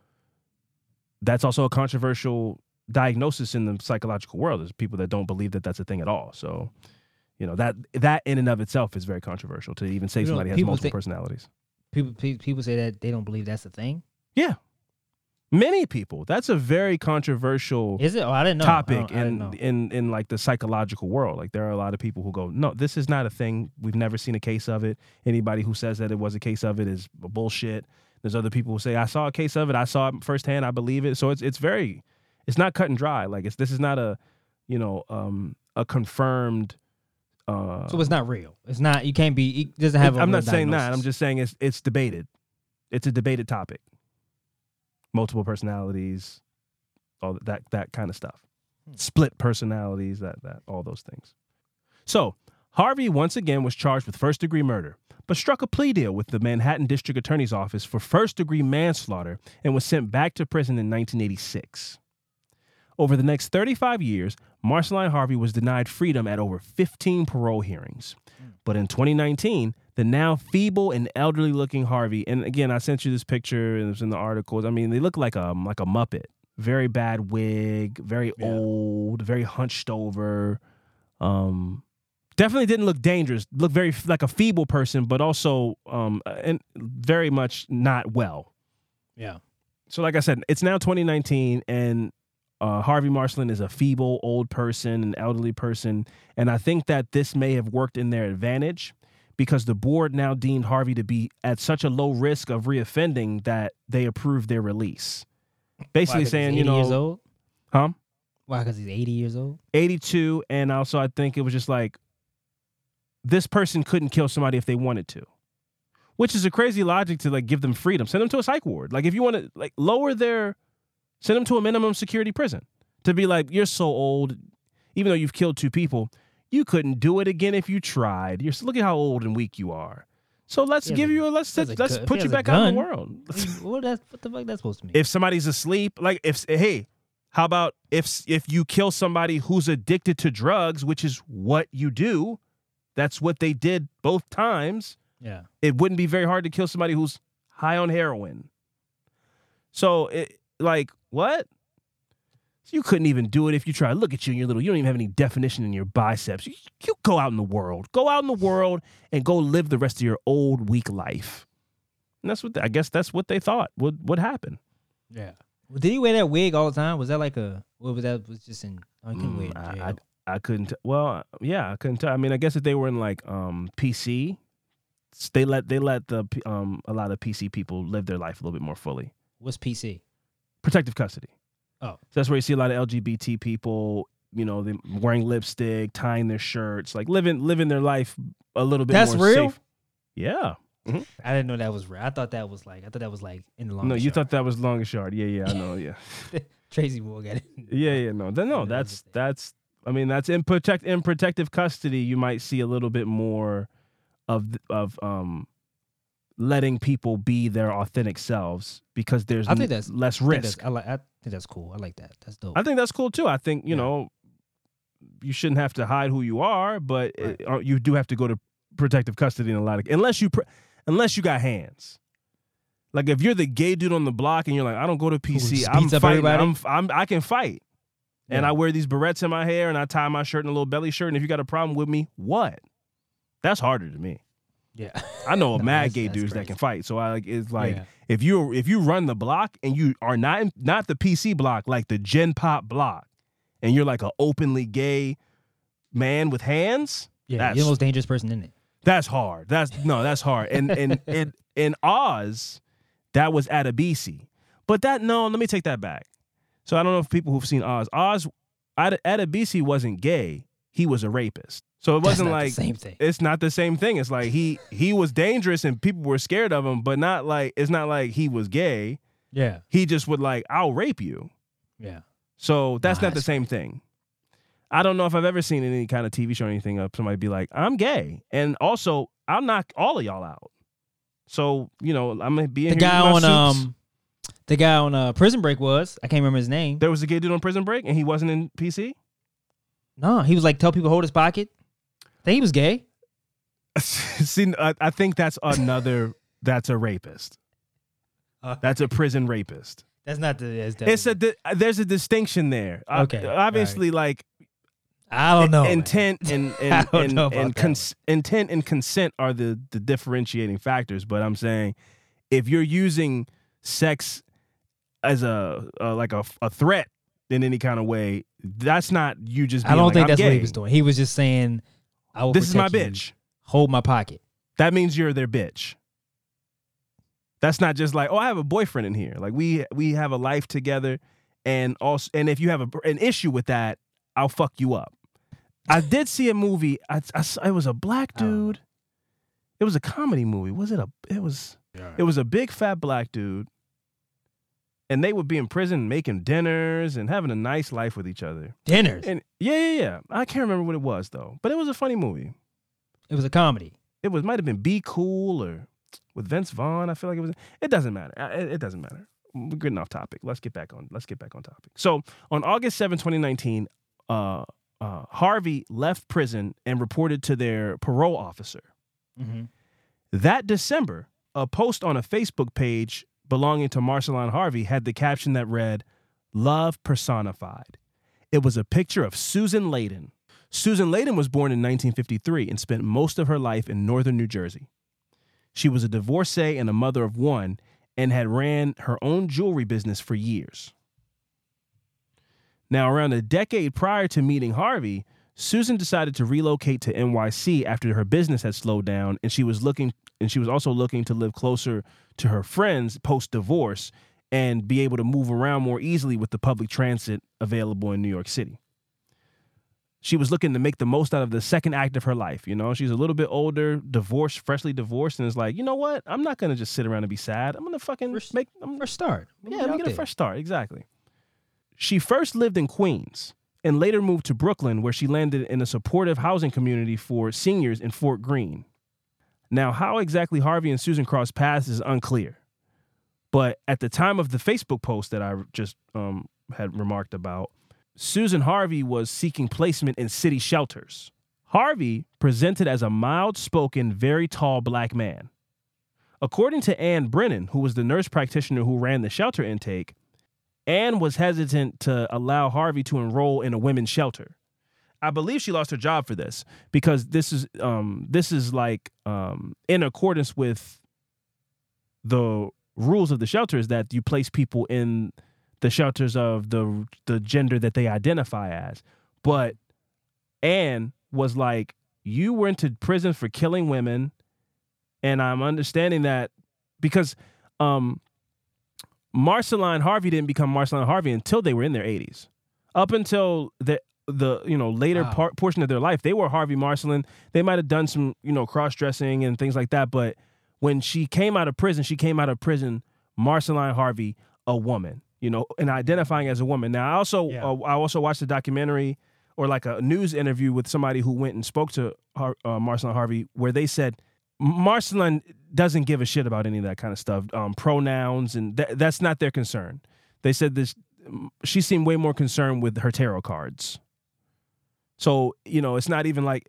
that's also a controversial diagnosis in the psychological world. There's people that don't believe that that's a thing at all. So. You know that that in and of itself is very controversial to even say You know, somebody has multiple think- personalities. people. People say that they don't believe that's a thing. Yeah. Many people. That's a very controversial Is it? Oh, I didn't know. I topic don't- I didn't in, know. in in like the psychological world. Like there are a lot of people who go, "No, this is not a thing. We've never seen a case of it. Anybody who says that it was a case of it is bullshit." There's other people who say, "I saw a case of it. I saw it firsthand. I believe it." So it's it's very it's not cut and dry. Like it's this is not a, you know, um a confirmed uh So it's not real. It's not. You can't be. It doesn't have. a I'm real not saying that. I'm diagnosis. just saying it's it's debated. It's a debated topic. Multiple personalities, all that that kind of stuff. Hmm. Split personalities, that that all those things. So, Harvey once again was charged with first degree murder, but struck a plea deal with the Manhattan District Attorney's Office for first degree manslaughter and was sent back to prison in 1986. Over the next 35 years, Marceline Harvey was denied freedom at over 15 parole hearings. Hmm. But in 2019, the now feeble and elderly looking Harvey. And again, I sent you this picture and it was in the articles. I mean, they look like a like a Muppet. Very bad wig, very Yeah. old, very hunched over. Um, definitely didn't look dangerous. Looked very like a feeble person, but also um, and very much not well. Yeah. So, like I said, it's now 2019, and uh, Harvey Marceline is a feeble old person, an elderly person, and I think that this may have worked in their advantage because the board now deemed Harvey to be at such a low risk of reoffending that they approved their release. Basically, Why, saying 80 you know, years old? huh? Why? Because he's 80 years old? 82 and also i think it was just like this person couldn't kill somebody if they wanted to which is a crazy logic to like give them freedom send them to a psych ward like if you want to like lower their send them to a minimum security prison to be like you're so old even though you've killed two people you couldn't do it again if you tried. You're look at how old and weak you are. So let's give a- you a let's has a let's put you back out in the world. What, that's, what the fuck that's supposed to mean? if somebody's asleep like if hey how about if if you kill somebody who's addicted to drugs which is what you do that's what they did both times yeah. it wouldn't be very hard to kill somebody who's high on heroin. So it like what you couldn't even do it if you tried look at you and your little you don't even have any definition in your biceps you, you go out in the world go out in the world and go live the rest of your old weak life and that's what i guess that's what they thought would would happen Yeah. Well, did he wear that wig all the time? Was that like a what was that? Was just in? Oh, he couldn't Mm, wear it in I- jail. I couldn't. T- well, yeah, I couldn't tell. I mean, I guess if they were in like um PC, they let they let the um a lot of PC people live their life a little bit more fully. What's PC? Protective custody. Oh. So that's where you see a lot of LGBT people. You know, they wearing lipstick, tying their shirts, like living living their life a little bit. That's more real? Safe. Yeah. I didn't know that was real. I thought that was like I thought that was like in the long. no, you thought that was long and short. Yeah, yeah, I know. Yeah. Tracy Morgan. Yeah, yeah, no, Then no, that's that's. I mean, that's in protect in protective custody. You might see a little bit more of of um letting people be their authentic selves because there's I think that's- less I think that's- risk. I like. I think that's cool. I like that. That's dope. I think that's cool too. I think you Yeah. know you shouldn't have to hide who you are, but Right. it, or you do have to go to protective custody in a lot of unless you pr- unless you got hands. Like if you're the gay dude on the block and you're like, I don't go to PC, I'm fighting. I'm, I'm I can fight. And I wear these barrettes in my hair and I tie my shirt in a little belly shirt. And if you got a problem with me, what? That's harder to me. Yeah. I know a No, mad gay dudes that can fight. So I like it's like Yeah. if you if you run the block and you are not in, not the PC block, like the Gen Pop block, and you're like an openly gay man with hands, Yeah. that's You're the most dangerous person in it. that's hard. That's no, that's hard. And and in in Oz, that was Adebisi. But that no, let me take that back. So I don't know if people who've seen Oz, Oz Ad- Adebisi wasn't gay. He was a rapist. So it wasn't like same thing. it's not the same thing. It's like he he was dangerous and people were scared of him, but not like it's not like he was gay. Yeah. He just would like I'll rape you. Yeah. So that's not the same thing. I don't know if I've ever seen any kind of TV show or anything of somebody be like, I'm gay. And also, I'll knock all of y'all out. So, you know, I'm gonna be in The guy on suits. um, the guy on uh, Prison Break was I can't remember his name. there was a gay dude on prison break and he wasn't in PC. No, he was like tell people hold his pocket. He was gay. See, I, I think that's another that's a rapist. That's a prison rapist. That's not the. That's It's a di- there's a distinction there. Uh, Okay, obviously, like I don't know. man. intent and and and, and cons- intent and consent are the the differentiating factors. But I'm saying if you're using sex as a uh, like a, a threat in any kind of way, that's not you just. Being I don't like, think "I'm that's what he was doing. He was just saying, "I will." This is my protect you. bitch. Hold my pocket. That means you're their bitch. That's not just like, oh, I have a boyfriend in here. Like we we have a life together, and also, and if you have a, an issue with that, I'll fuck you up. I did see a movie. I, I saw- it was a black I don't dude. It was a comedy movie. Was it a? It was. It was a big fat black dude, and they would be in prison making dinners and having a nice life with each other. Dinners. And yeah, yeah, yeah. I can't remember what it was though, but it was a funny movie. It was a comedy. It was might have been Be Cool or with Vince Vaughn. I feel like it was. It doesn't matter. It, it doesn't matter. We're getting off topic. Let's get back on. Let's get back on topic. So on August 7, 2019, uh, uh, Harvey left prison and reported to their parole officer. Mm-hmm. That December, a post on a Facebook page belonging to Marceline Harvey had the caption that read, Love Personified. It was a picture of Susan Leyden. Susan Leyden was born in 1953 and spent most of her life in northern New Jersey. She was a divorcee and a mother of one and had ran her own jewelry business for years. Now, around a decade prior to meeting Harvey, Susan decided to relocate to NYC after her business had slowed down and she was looking and she was also looking to live closer to her friends post divorce and be able to move around more easily with the public transit available in New York City. She was looking to make the most out of the second act of her life. You know, she's a little bit older, divorced, freshly divorced, and is like, you know what? I'm not gonna just sit around and be sad. I'm gonna fucking First- make. I'm, First start. yeah, let me get a fresh start. Exactly. She first lived in Queens and later moved to Brooklyn, where she landed in a supportive housing community for seniors in Fort Greene. Now, how exactly Harvey and Susan crossed paths is unclear. But at the time of the Facebook post that I just um, had remarked about, Susan Harvey was seeking placement in city shelters. Harvey presented as a mild spoken, very tall black man. According to Ann Brennan, who was the nurse practitioner who ran the shelter intake, Ann was hesitant to allow Harvey to enroll in a women's shelter. I believe she lost her job for this because this is um, this is like um, in accordance with the rules of the shelter is that you place people in the shelters of the the gender that they identify as. But Anne was like, you went to prison for killing women, and I'm understanding that because um, Marceline Harvey didn't become Marceline Harvey until they were in their 80s. Up until the the you know later Wow. part, portion of their life, they were Harvey Marceline. They might have done some you know cross dressing and things like that, but when she came out of prison, she came out of prison Marceline Harvey, a woman, you know, and identifying as a woman. Now, I also Yeah. uh, I also watched a documentary or like a news interview with somebody who went and spoke to Har- uh, Marceline Harvey, where they said Marceline doesn't give a shit about any of that kind of stuff, um, pronouns, and th- that's not their concern. They said this. She seemed way more concerned with her tarot cards. So you know, it's not even like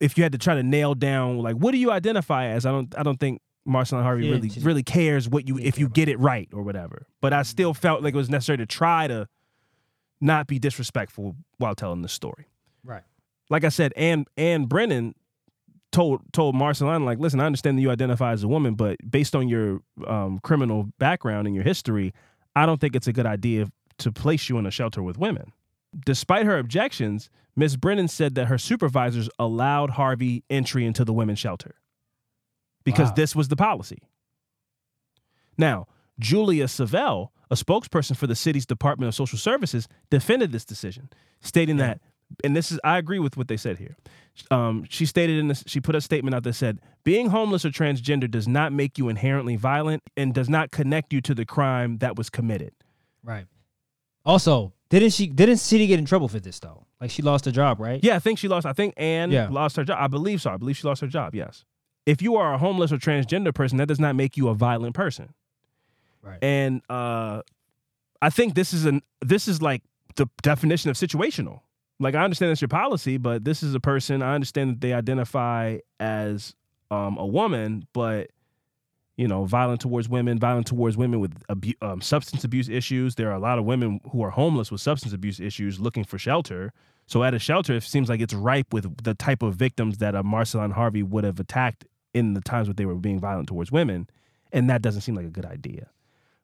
if you had to try to nail down like what do you identify as. I don't. I don't think Marceline Harvey Yeah, really really cares what you if you get it right or whatever. But I still felt like it was necessary to try to not be disrespectful while telling the story. Right. Like I said, Ann Ann Brennan told told Marceline like, listen, I understand that you identify as a woman, but based on your um, criminal background and your history, I don't think it's a good idea to place you in a shelter with women. Despite her objections, Miss Brennan said that her supervisors allowed Harvey entry into the women's shelter because Wow. this was the policy. Now, Julia Savell, a spokesperson for the city's Department of Social Services, defended this decision, stating that, and this is, I agree with what they said here. Um, she stated in this, she put a statement out that said, being homeless or transgender does not make you inherently violent and does not connect you to the crime that was committed. Right. Also, didn't she didn't City get in trouble for this though? Like she lost her job, right? Yeah, I think she lost. I think Anne Yeah. lost her job. I believe so. I believe she lost her job. Yes. If you are a homeless or transgender person, that does not make you a violent person. Right. And uh, I think this is an this is like the definition of situational. Like I understand that's your policy, but this is a person. I understand that they identify as um, a woman, but you know, violent towards women, violent towards women with abu- um, substance abuse issues. There are a lot of women who are homeless with substance abuse issues looking for shelter. So at a shelter, it seems like it's ripe with the type of victims that a Marceline Harvey would have attacked in the times when they were being violent towards women, and that doesn't seem like a good idea.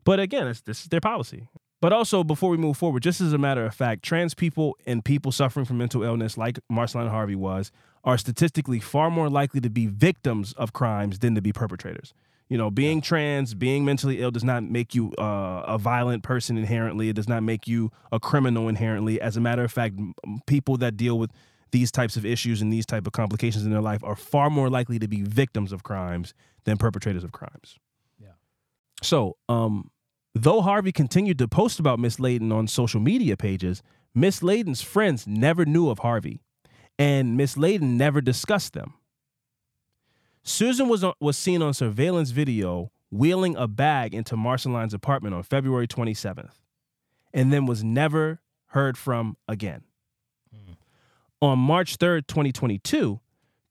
But again, this is their policy. But also, before we move forward, just as a matter of fact, trans people and people suffering from mental illness, like Marceline Harvey was, are statistically far more likely to be victims of crimes than to be perpetrators. You know, being trans, being mentally ill does not make you uh, a violent person inherently. It does not make you a criminal inherently. As a matter of fact, people that deal with these types of issues and these type of complications in their life are far more likely to be victims of crimes than perpetrators of crimes. Yeah. So, um, though Harvey continued to post about Miss Leyden on social media pages, Miss Leyden's friends never knew of Harvey, and Miss Leyden never discussed them. Susan was on, was seen on surveillance video wheeling a bag into Marceline's apartment on February 27th, and then was never heard from again. Hmm. On March 3rd, 2022,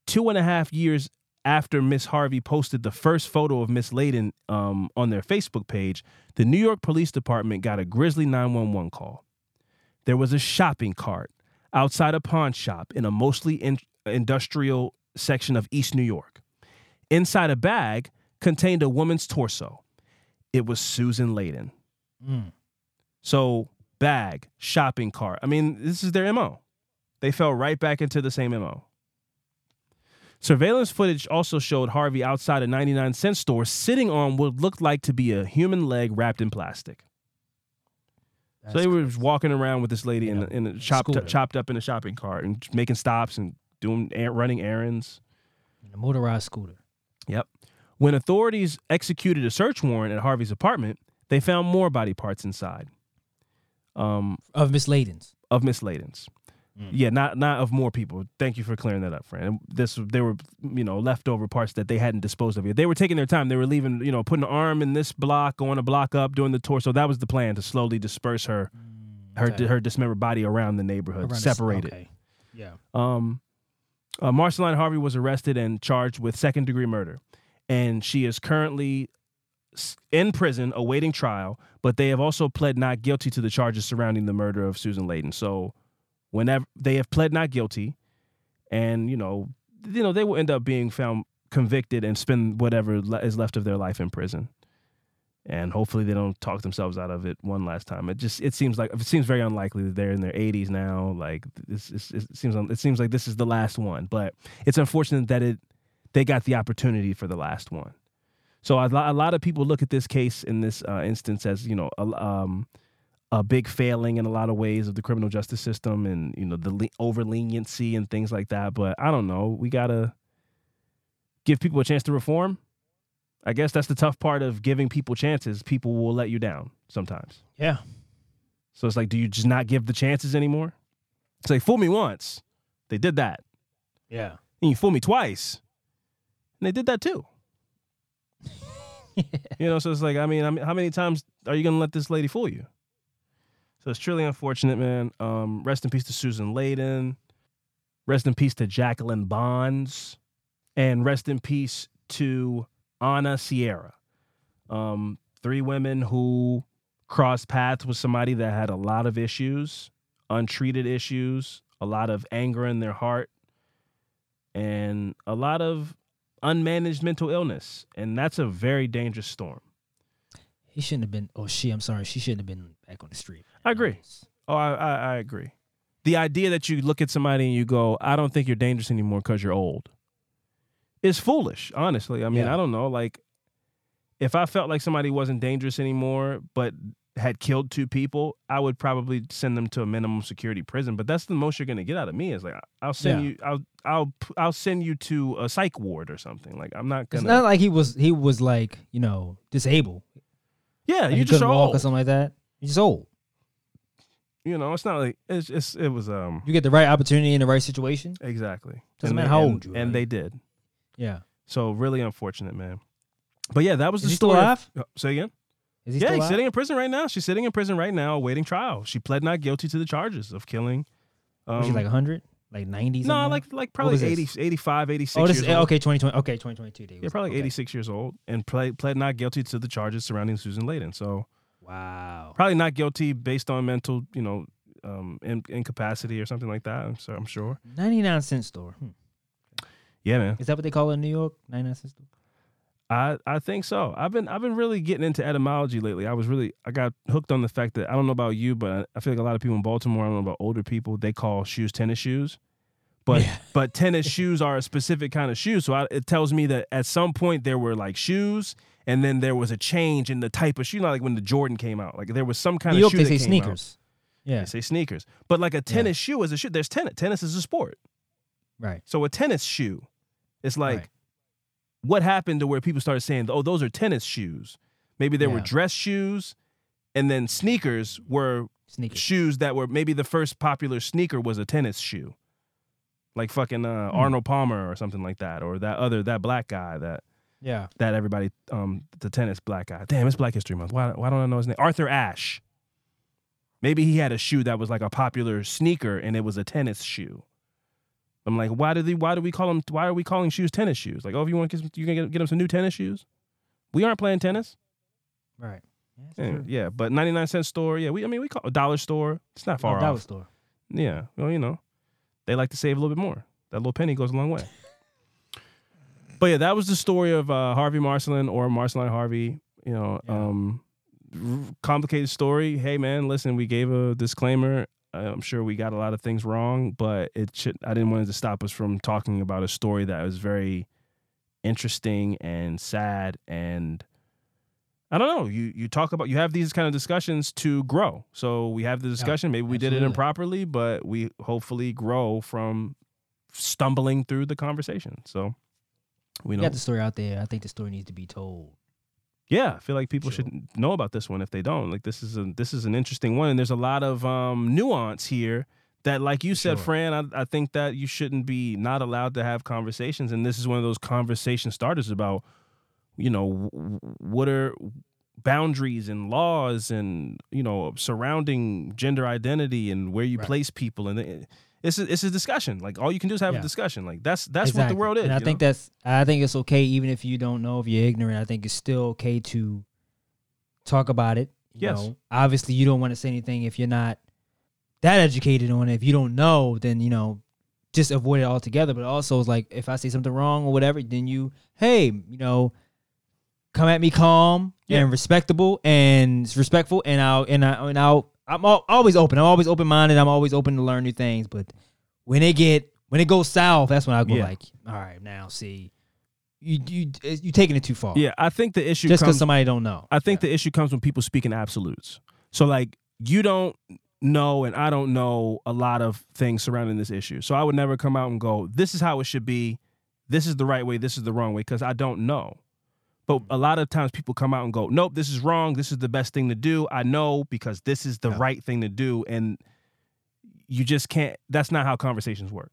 two and a half years after Miss Harvey posted the first photo of Miss Leyden um, on their Facebook page, the New York Police Department got a grisly 911 call. There was a shopping cart outside a pawn shop in a mostly in- industrial section of East New York. Inside a bag contained a woman's torso. It was Susan Leyden. Mm. So, bag, shopping cart. I mean, this is their MO. They fell right back into the same MO. Surveillance footage also showed Harvey outside a 99 cent store sitting on what looked like to be a human leg wrapped in plastic. so they were walking around with this lady in, a, in a chopped, Scooter. chopped up in a shopping cart and making stops and doing running errands. In a motorized scooter. Yep. When authorities executed a search warrant at Harvey's apartment, they found more body parts inside. Um, Of Miss Leyden's. of Miss Leyden's. Mm. Yeah, not not of more people. Thank you for clearing that up, friend. This there were you know leftover parts that they hadn't disposed of yet. They were taking their time. They were leaving you know putting an arm in this block, going a block up, doing the torso. That was the plan to slowly disperse her her Okay. her dismembered body around the neighborhood, Around the- separate it. okay. Yeah. Um, uh, Marceline Harvey was arrested and charged with second degree murder, and she is currently in prison awaiting trial. But they have also pled not guilty to the charges surrounding the murder of Susan Leyden. So, whenever they have pled not guilty, and you know, you know, they will end up being found convicted and spend whatever is left of their life in prison. And hopefully they don't talk themselves out of it one last time. It just it seems like it seems very unlikely that they're in their 80s now. Like this, it seems it seems like this is the last one. But it's unfortunate that it they got the opportunity for the last one. So a lot, of people look at this case in this uh, instance as you know um, a big failing in a lot of ways of the criminal justice system and you know the le- over leniency and things like that. But I don't know. We gotta give people a chance to reform. I guess that's the tough part of giving people chances. People will let you down sometimes. Yeah. So it's like, do you just not give the chances anymore? It's like, fool me once. They did that. Yeah. And you fool me twice. And they did that too. You know, so it's like, I mean, I mean, how many times are you to let this lady fool you? So it's truly unfortunate, man. Um, rest in peace to Susan Leyden. Rest in peace to Jacqueline Bonds. And rest in peace to Anna Sierra. Um, three women who crossed paths with somebody that had a lot of issues, untreated issues, a lot of anger in their heart, and a lot of unmanaged mental illness. And that's a very dangerous storm. He shouldn't have been. Oh, she. I'm sorry. She shouldn't have been back on the street. I agree. Oh, I, I, I agree. The idea that you look at somebody and you go, I don't think you're dangerous anymore because you're old is foolish, honestly. I mean, Yeah. I don't know. Like, if I felt like somebody wasn't dangerous anymore, but had killed two people, I would probably send them to a minimum security prison. But that's the most you're going to get out of me is like, I'll send Yeah. you, I'll, I'll, I'll send you to a psych ward or something. Like, I'm not It's going not to. like he was. He was like you know disabled. Yeah, Like you just walk old. or something like that. He's just old. You know, it's not like it's just it was um You get the right opportunity in the right situation. exactly. Doesn't And matter they- how old you are, and they did. Yeah. So really unfortunate, man. But yeah, that was Is the he still story. of- alive? Uh, say again. Is he yeah, still he's alive? sitting in prison right now. She's sitting in prison right now, awaiting trial. She pled not guilty to the charges of killing. Um, Was she like 100, like 90? no, something? like like was probably this? 80, 85, 86 oh, this years is old. okay. 2020. Okay, 2022. They Yeah, was- probably okay. 86 years old, and pled pled not guilty to the charges surrounding Susan Leyden. So Wow. probably not guilty based on mental, you know, um, in, incapacity or something like that. I'm, so, I'm sure. 99 cent store. Hmm. Yeah, man. Is that what they call it in New York? 99 cent store. I, I think so. I've been I've been really getting into etymology lately. I was really I got hooked on the fact that I don't know about you, but I feel like a lot of people in Baltimore, I don't know about older people, they call shoes tennis shoes. But Yeah. but tennis shoes are a specific kind of shoe, so I, it tells me that at some point there were like shoes, and then there was a change in the type of shoe. Know, like when the Jordan came out, like there was some kind New of York, shoe they say came out. sneakers. Yeah. They say sneakers, but like a tennis shoe is a shoe. There's tennis. Tennis is a sport. Right. So a tennis shoe, it's like Right. what happened to where people started saying, "Oh, those are tennis shoes." Maybe there were dress shoes, and then sneakers were Sneakers. shoes that were maybe the first popular sneaker was a tennis shoe, like fucking uh, Hmm. Arnold Palmer or something like that, or that other that black guy that Yeah. that everybody um the tennis black guy. Damn, it's Black History Month. Why why don't I know his name? Arthur Ashe. Maybe he had a shoe that was like a popular sneaker and it was a tennis shoe. I'm like, why do they? Why do we call them? Why are we calling shoes tennis shoes? Like, oh, if you want, to get you can get, get them some new tennis shoes. We aren't playing tennis. Right. Yeah, Yeah, but 99 cent store. Yeah, we. I mean, we call a dollar store. It's not far Oh, dollar store. Yeah. Well, you know, they like to save a little bit more. That little penny goes a long way. But yeah, that was the story of uh, Harvey Marcelin or Marcelin Harvey. You know, Yeah. um, r- complicated story. Hey, man, listen, we gave a disclaimer. I'm sure we got a lot of things wrong, but it should. I didn't want it to stop us from talking about a story that was very interesting and sad and I don't know. You you talk about you have these kind of discussions to grow. So we have the discussion. Maybe we did it improperly, but we hopefully grow from stumbling through the conversation. So we know. got the story out there. I think the story needs to be told. yeah, I feel like people Sure. should know about this one if they don't. Like this is a this is an interesting one, and there's a lot of um, nuance here that, like you said, Sure. Fran, I, I think that you shouldn't be not allowed to have conversations, and this is one of those conversation starters about, you know, w- what are boundaries and laws and you know surrounding gender identity and where you Right. place people and it- it's a, it's a discussion like all you can do is have Yeah. a discussion like that's that's what the world is And I think know? that's I think it's okay even if you don't know if you're ignorant. I think it's still okay to talk about it. You Yes. know, obviously you don't want to say anything if you're not that educated on it. If you don't know, then you know, just avoid it altogether. But also it's like if I say something wrong or whatever, then you hey, you know, come at me calm Yeah. and respectable and respectful and I'll and I and I'll I'm al- always open. I'm always open minded. I'm always open to learn new things. But when it get when it goes south, that's when I go Yeah. like, all right, now see, you you you taking it too far. yeah i think the issue just because somebody don't know. I think the issue comes when people speak in absolutes. So like you don't know and I don't know a lot of things surrounding this issue. So I would never come out and go, this is how it should be. This is the right way, this is the wrong way because I don't know. But a lot of times people come out and go, nope, this is wrong. This is the best thing to do. I know because this is the Yeah. right thing to do. And you just can't, that's not how conversations work.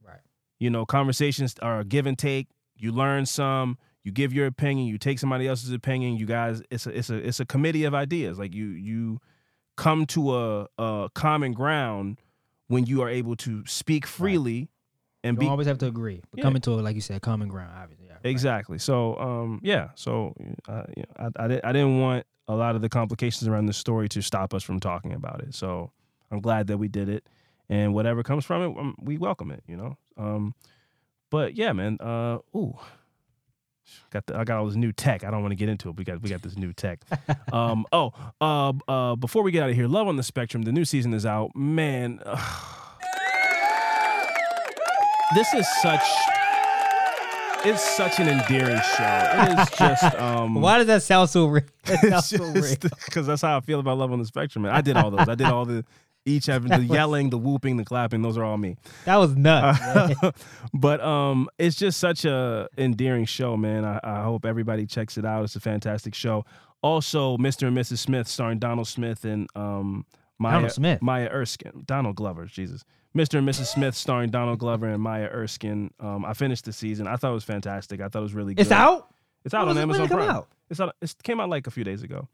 Right. You know, conversations are a give and take. You learn some, you give your opinion, you take somebody else's opinion. You guys, it's a it's a it's a committee of ideas. Like you you come to a a common ground when you are able to speak freely and You don't always have to agree, but Yeah. coming to it, like you said, common ground. Obviously, yeah, right. exactly. So um yeah, so uh, you know, I I, I didn't want a lot of the complications around this story to stop us from talking about it. So I'm glad that we did it, and whatever comes from it, um, we welcome it. You know. Um, but yeah, man. Uh, ooh. Got the, I got all this new tech. I don't want to get into it. We got we got this new tech. um, oh, uh, uh, before we get out of here, Love on the Spectrum. The new season is out. Man, this is such. It's such an endearing show. It is just. Um, Why does that sound so real? Because that's how I feel about Love on the Spectrum. Man. I did all those. I did all the each having the yelling, the whooping, the clapping. Those are all me. That was nuts. man. but um, it's just such a endearing show, man. I, I hope everybody checks it out. It's a fantastic show. Also, Mr. and Mrs. Smith, starring Donald Smith and um, Maya Donald Smith? Maya Erskine, Donald Glover, Jesus. Mr. and Mrs. Smith, starring Donald Glover and Maya Erskine. Um, I finished the season. I thought it was fantastic. I thought it was really good. It's out. It's out When on it- Amazon Prime. out? It's out. It came out like a few days ago.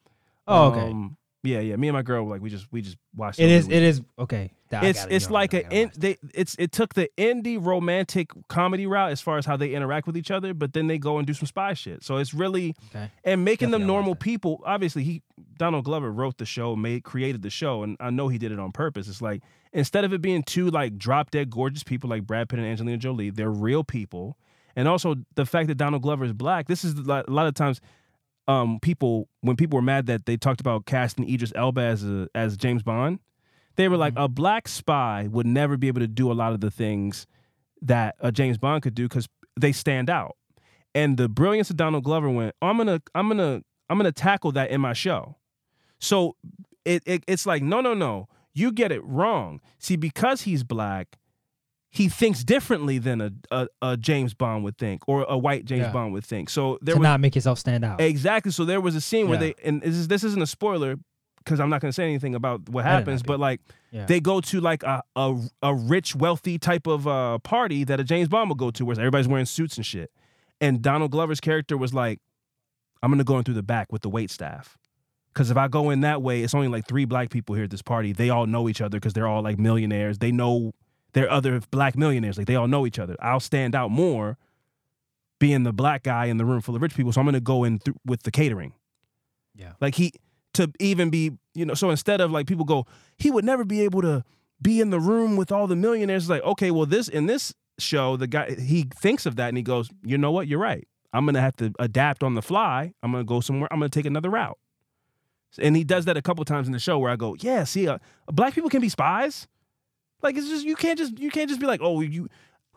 Oh, okay. Um, yeah, yeah. Me and my girl like we just we just watched. It is. It is okay. It's gotta- it's like a in, they it's it took the indie romantic comedy route as far as how they interact with each other, but then they go and do some spy shit. So it's really Okay. and making them Definitely I'll normal people. Obviously, he Donald Glover wrote the show, made created the show, and I know he did it on purpose. It's like instead of it being two like drop dead gorgeous people like Brad Pitt and Angelina Jolie, they're real people. And also the fact that Donald Glover is black. This is a lot of times um, people when people were mad that they talked about casting Idris Elba as a, as James Bond, they were like Mm-hmm. a black spy would never be able to do a lot of the things that a James Bond could do because they stand out. And the brilliance of Donald Glover went, I'm gonna I'm gonna I'm gonna tackle that in my show. So it, it it's like no no no you get it wrong. See because he's black, he thinks differently than a a, a James Bond would think or a white James Yeah. Bond would think. So there to was not make yourself stand out. Exactly. So there was a scene where Yeah. they and this, is, this isn't a spoiler because I'm not going to say anything about what happens, but like Yeah. they go to like a, a a rich, wealthy type of uh, party that a James Bond would go to, where everybody's wearing suits and shit. And Donald Glover's character was like, "I'm going to go in through the back with the wait staff." Because if I go in that way, it's only like three black people here at this party. They all know each other because they're all like millionaires. They know they're other black millionaires. Like they all know each other. I'll stand out more being the black guy in the room full of rich people. So I'm gonna go in th- with the catering. Yeah. Like he to even be, you know, so instead of like people go, he would never be able to be in the room with all the millionaires. It's like, okay, well, this in this show, the guy he thinks of that and he goes, you know what, you're right. I'm gonna have to adapt on the fly. I'm gonna go somewhere. I'm gonna take another route. And he does that a couple times in the show where I go, yeah, see, uh, black people can be spies. Like it's just you can't just you can't just be like, oh, you.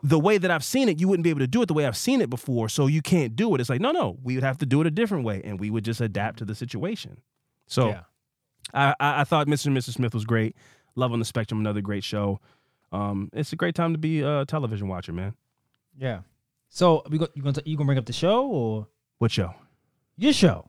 The way that I've seen it, you wouldn't be able to do it the way I've seen it before, so you can't do it. It's like, no, no, we would have to do it a different way, and we would just adapt to the situation. So yeah. I, I, I thought Mr. and Mrs. Smith was great. Love on the Spectrum, another great show. Um, it's a great time to be a television watcher, man. Yeah. So we go, you gonna you gonna bring up the show or What show? your show?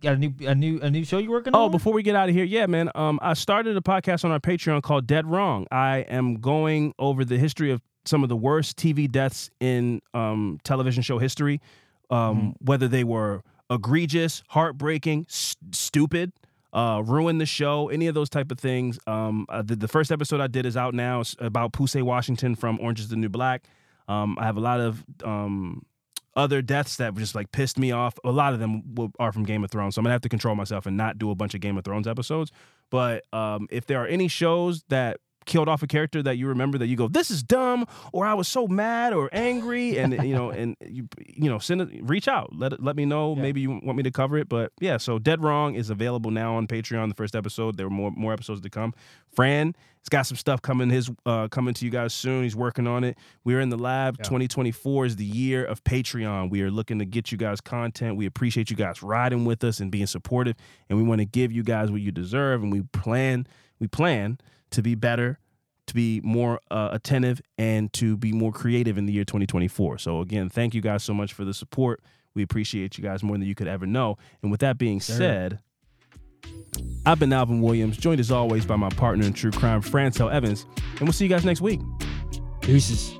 Got a new a new a new show you working on? Oh, before we get out of here, yeah, man. Um, I started a podcast on our Patreon called Dead Wrong. I am going over the history of some of the worst TV deaths in um, television show history, um, whether they were egregious, heartbreaking, stupid, uh, ruin the show, any of those type of things. Um, uh, the, the first episode I did is out now. It's about Poussey Washington from Orange is the New Black. Um, I have a lot of um, other deaths that just like pissed me off. A lot of them are from Game of Thrones, so I'm gonna have to control myself and not do a bunch of Game of Thrones episodes. But um, if there are any shows that killed off a character that you remember that you go, this is dumb, or I was so mad or angry, and you know, and you you know, send it, reach out, let it, let me know. Yeah. Maybe you want me to cover it, but yeah. So Dead Wrong is available now on Patreon. The first episode. There are more more episodes to come. Fran has got some stuff coming his uh, coming to you guys soon. He's working on it. We're in the lab. Yeah. 2024 is the year of Patreon. We are looking to get you guys content. We appreciate you guys riding with us and being supportive, and we want to give you guys what you deserve. And we plan we plan to be better, to be more uh, attentive, and to be more creative in the year 2024. So again, thank you guys so much for the support. We appreciate you guys more than you could ever know. And with that being said. I've been Alvin Williams, joined as always by my partner in true crime, Francel Evans, and we'll see you guys next week. Deuces.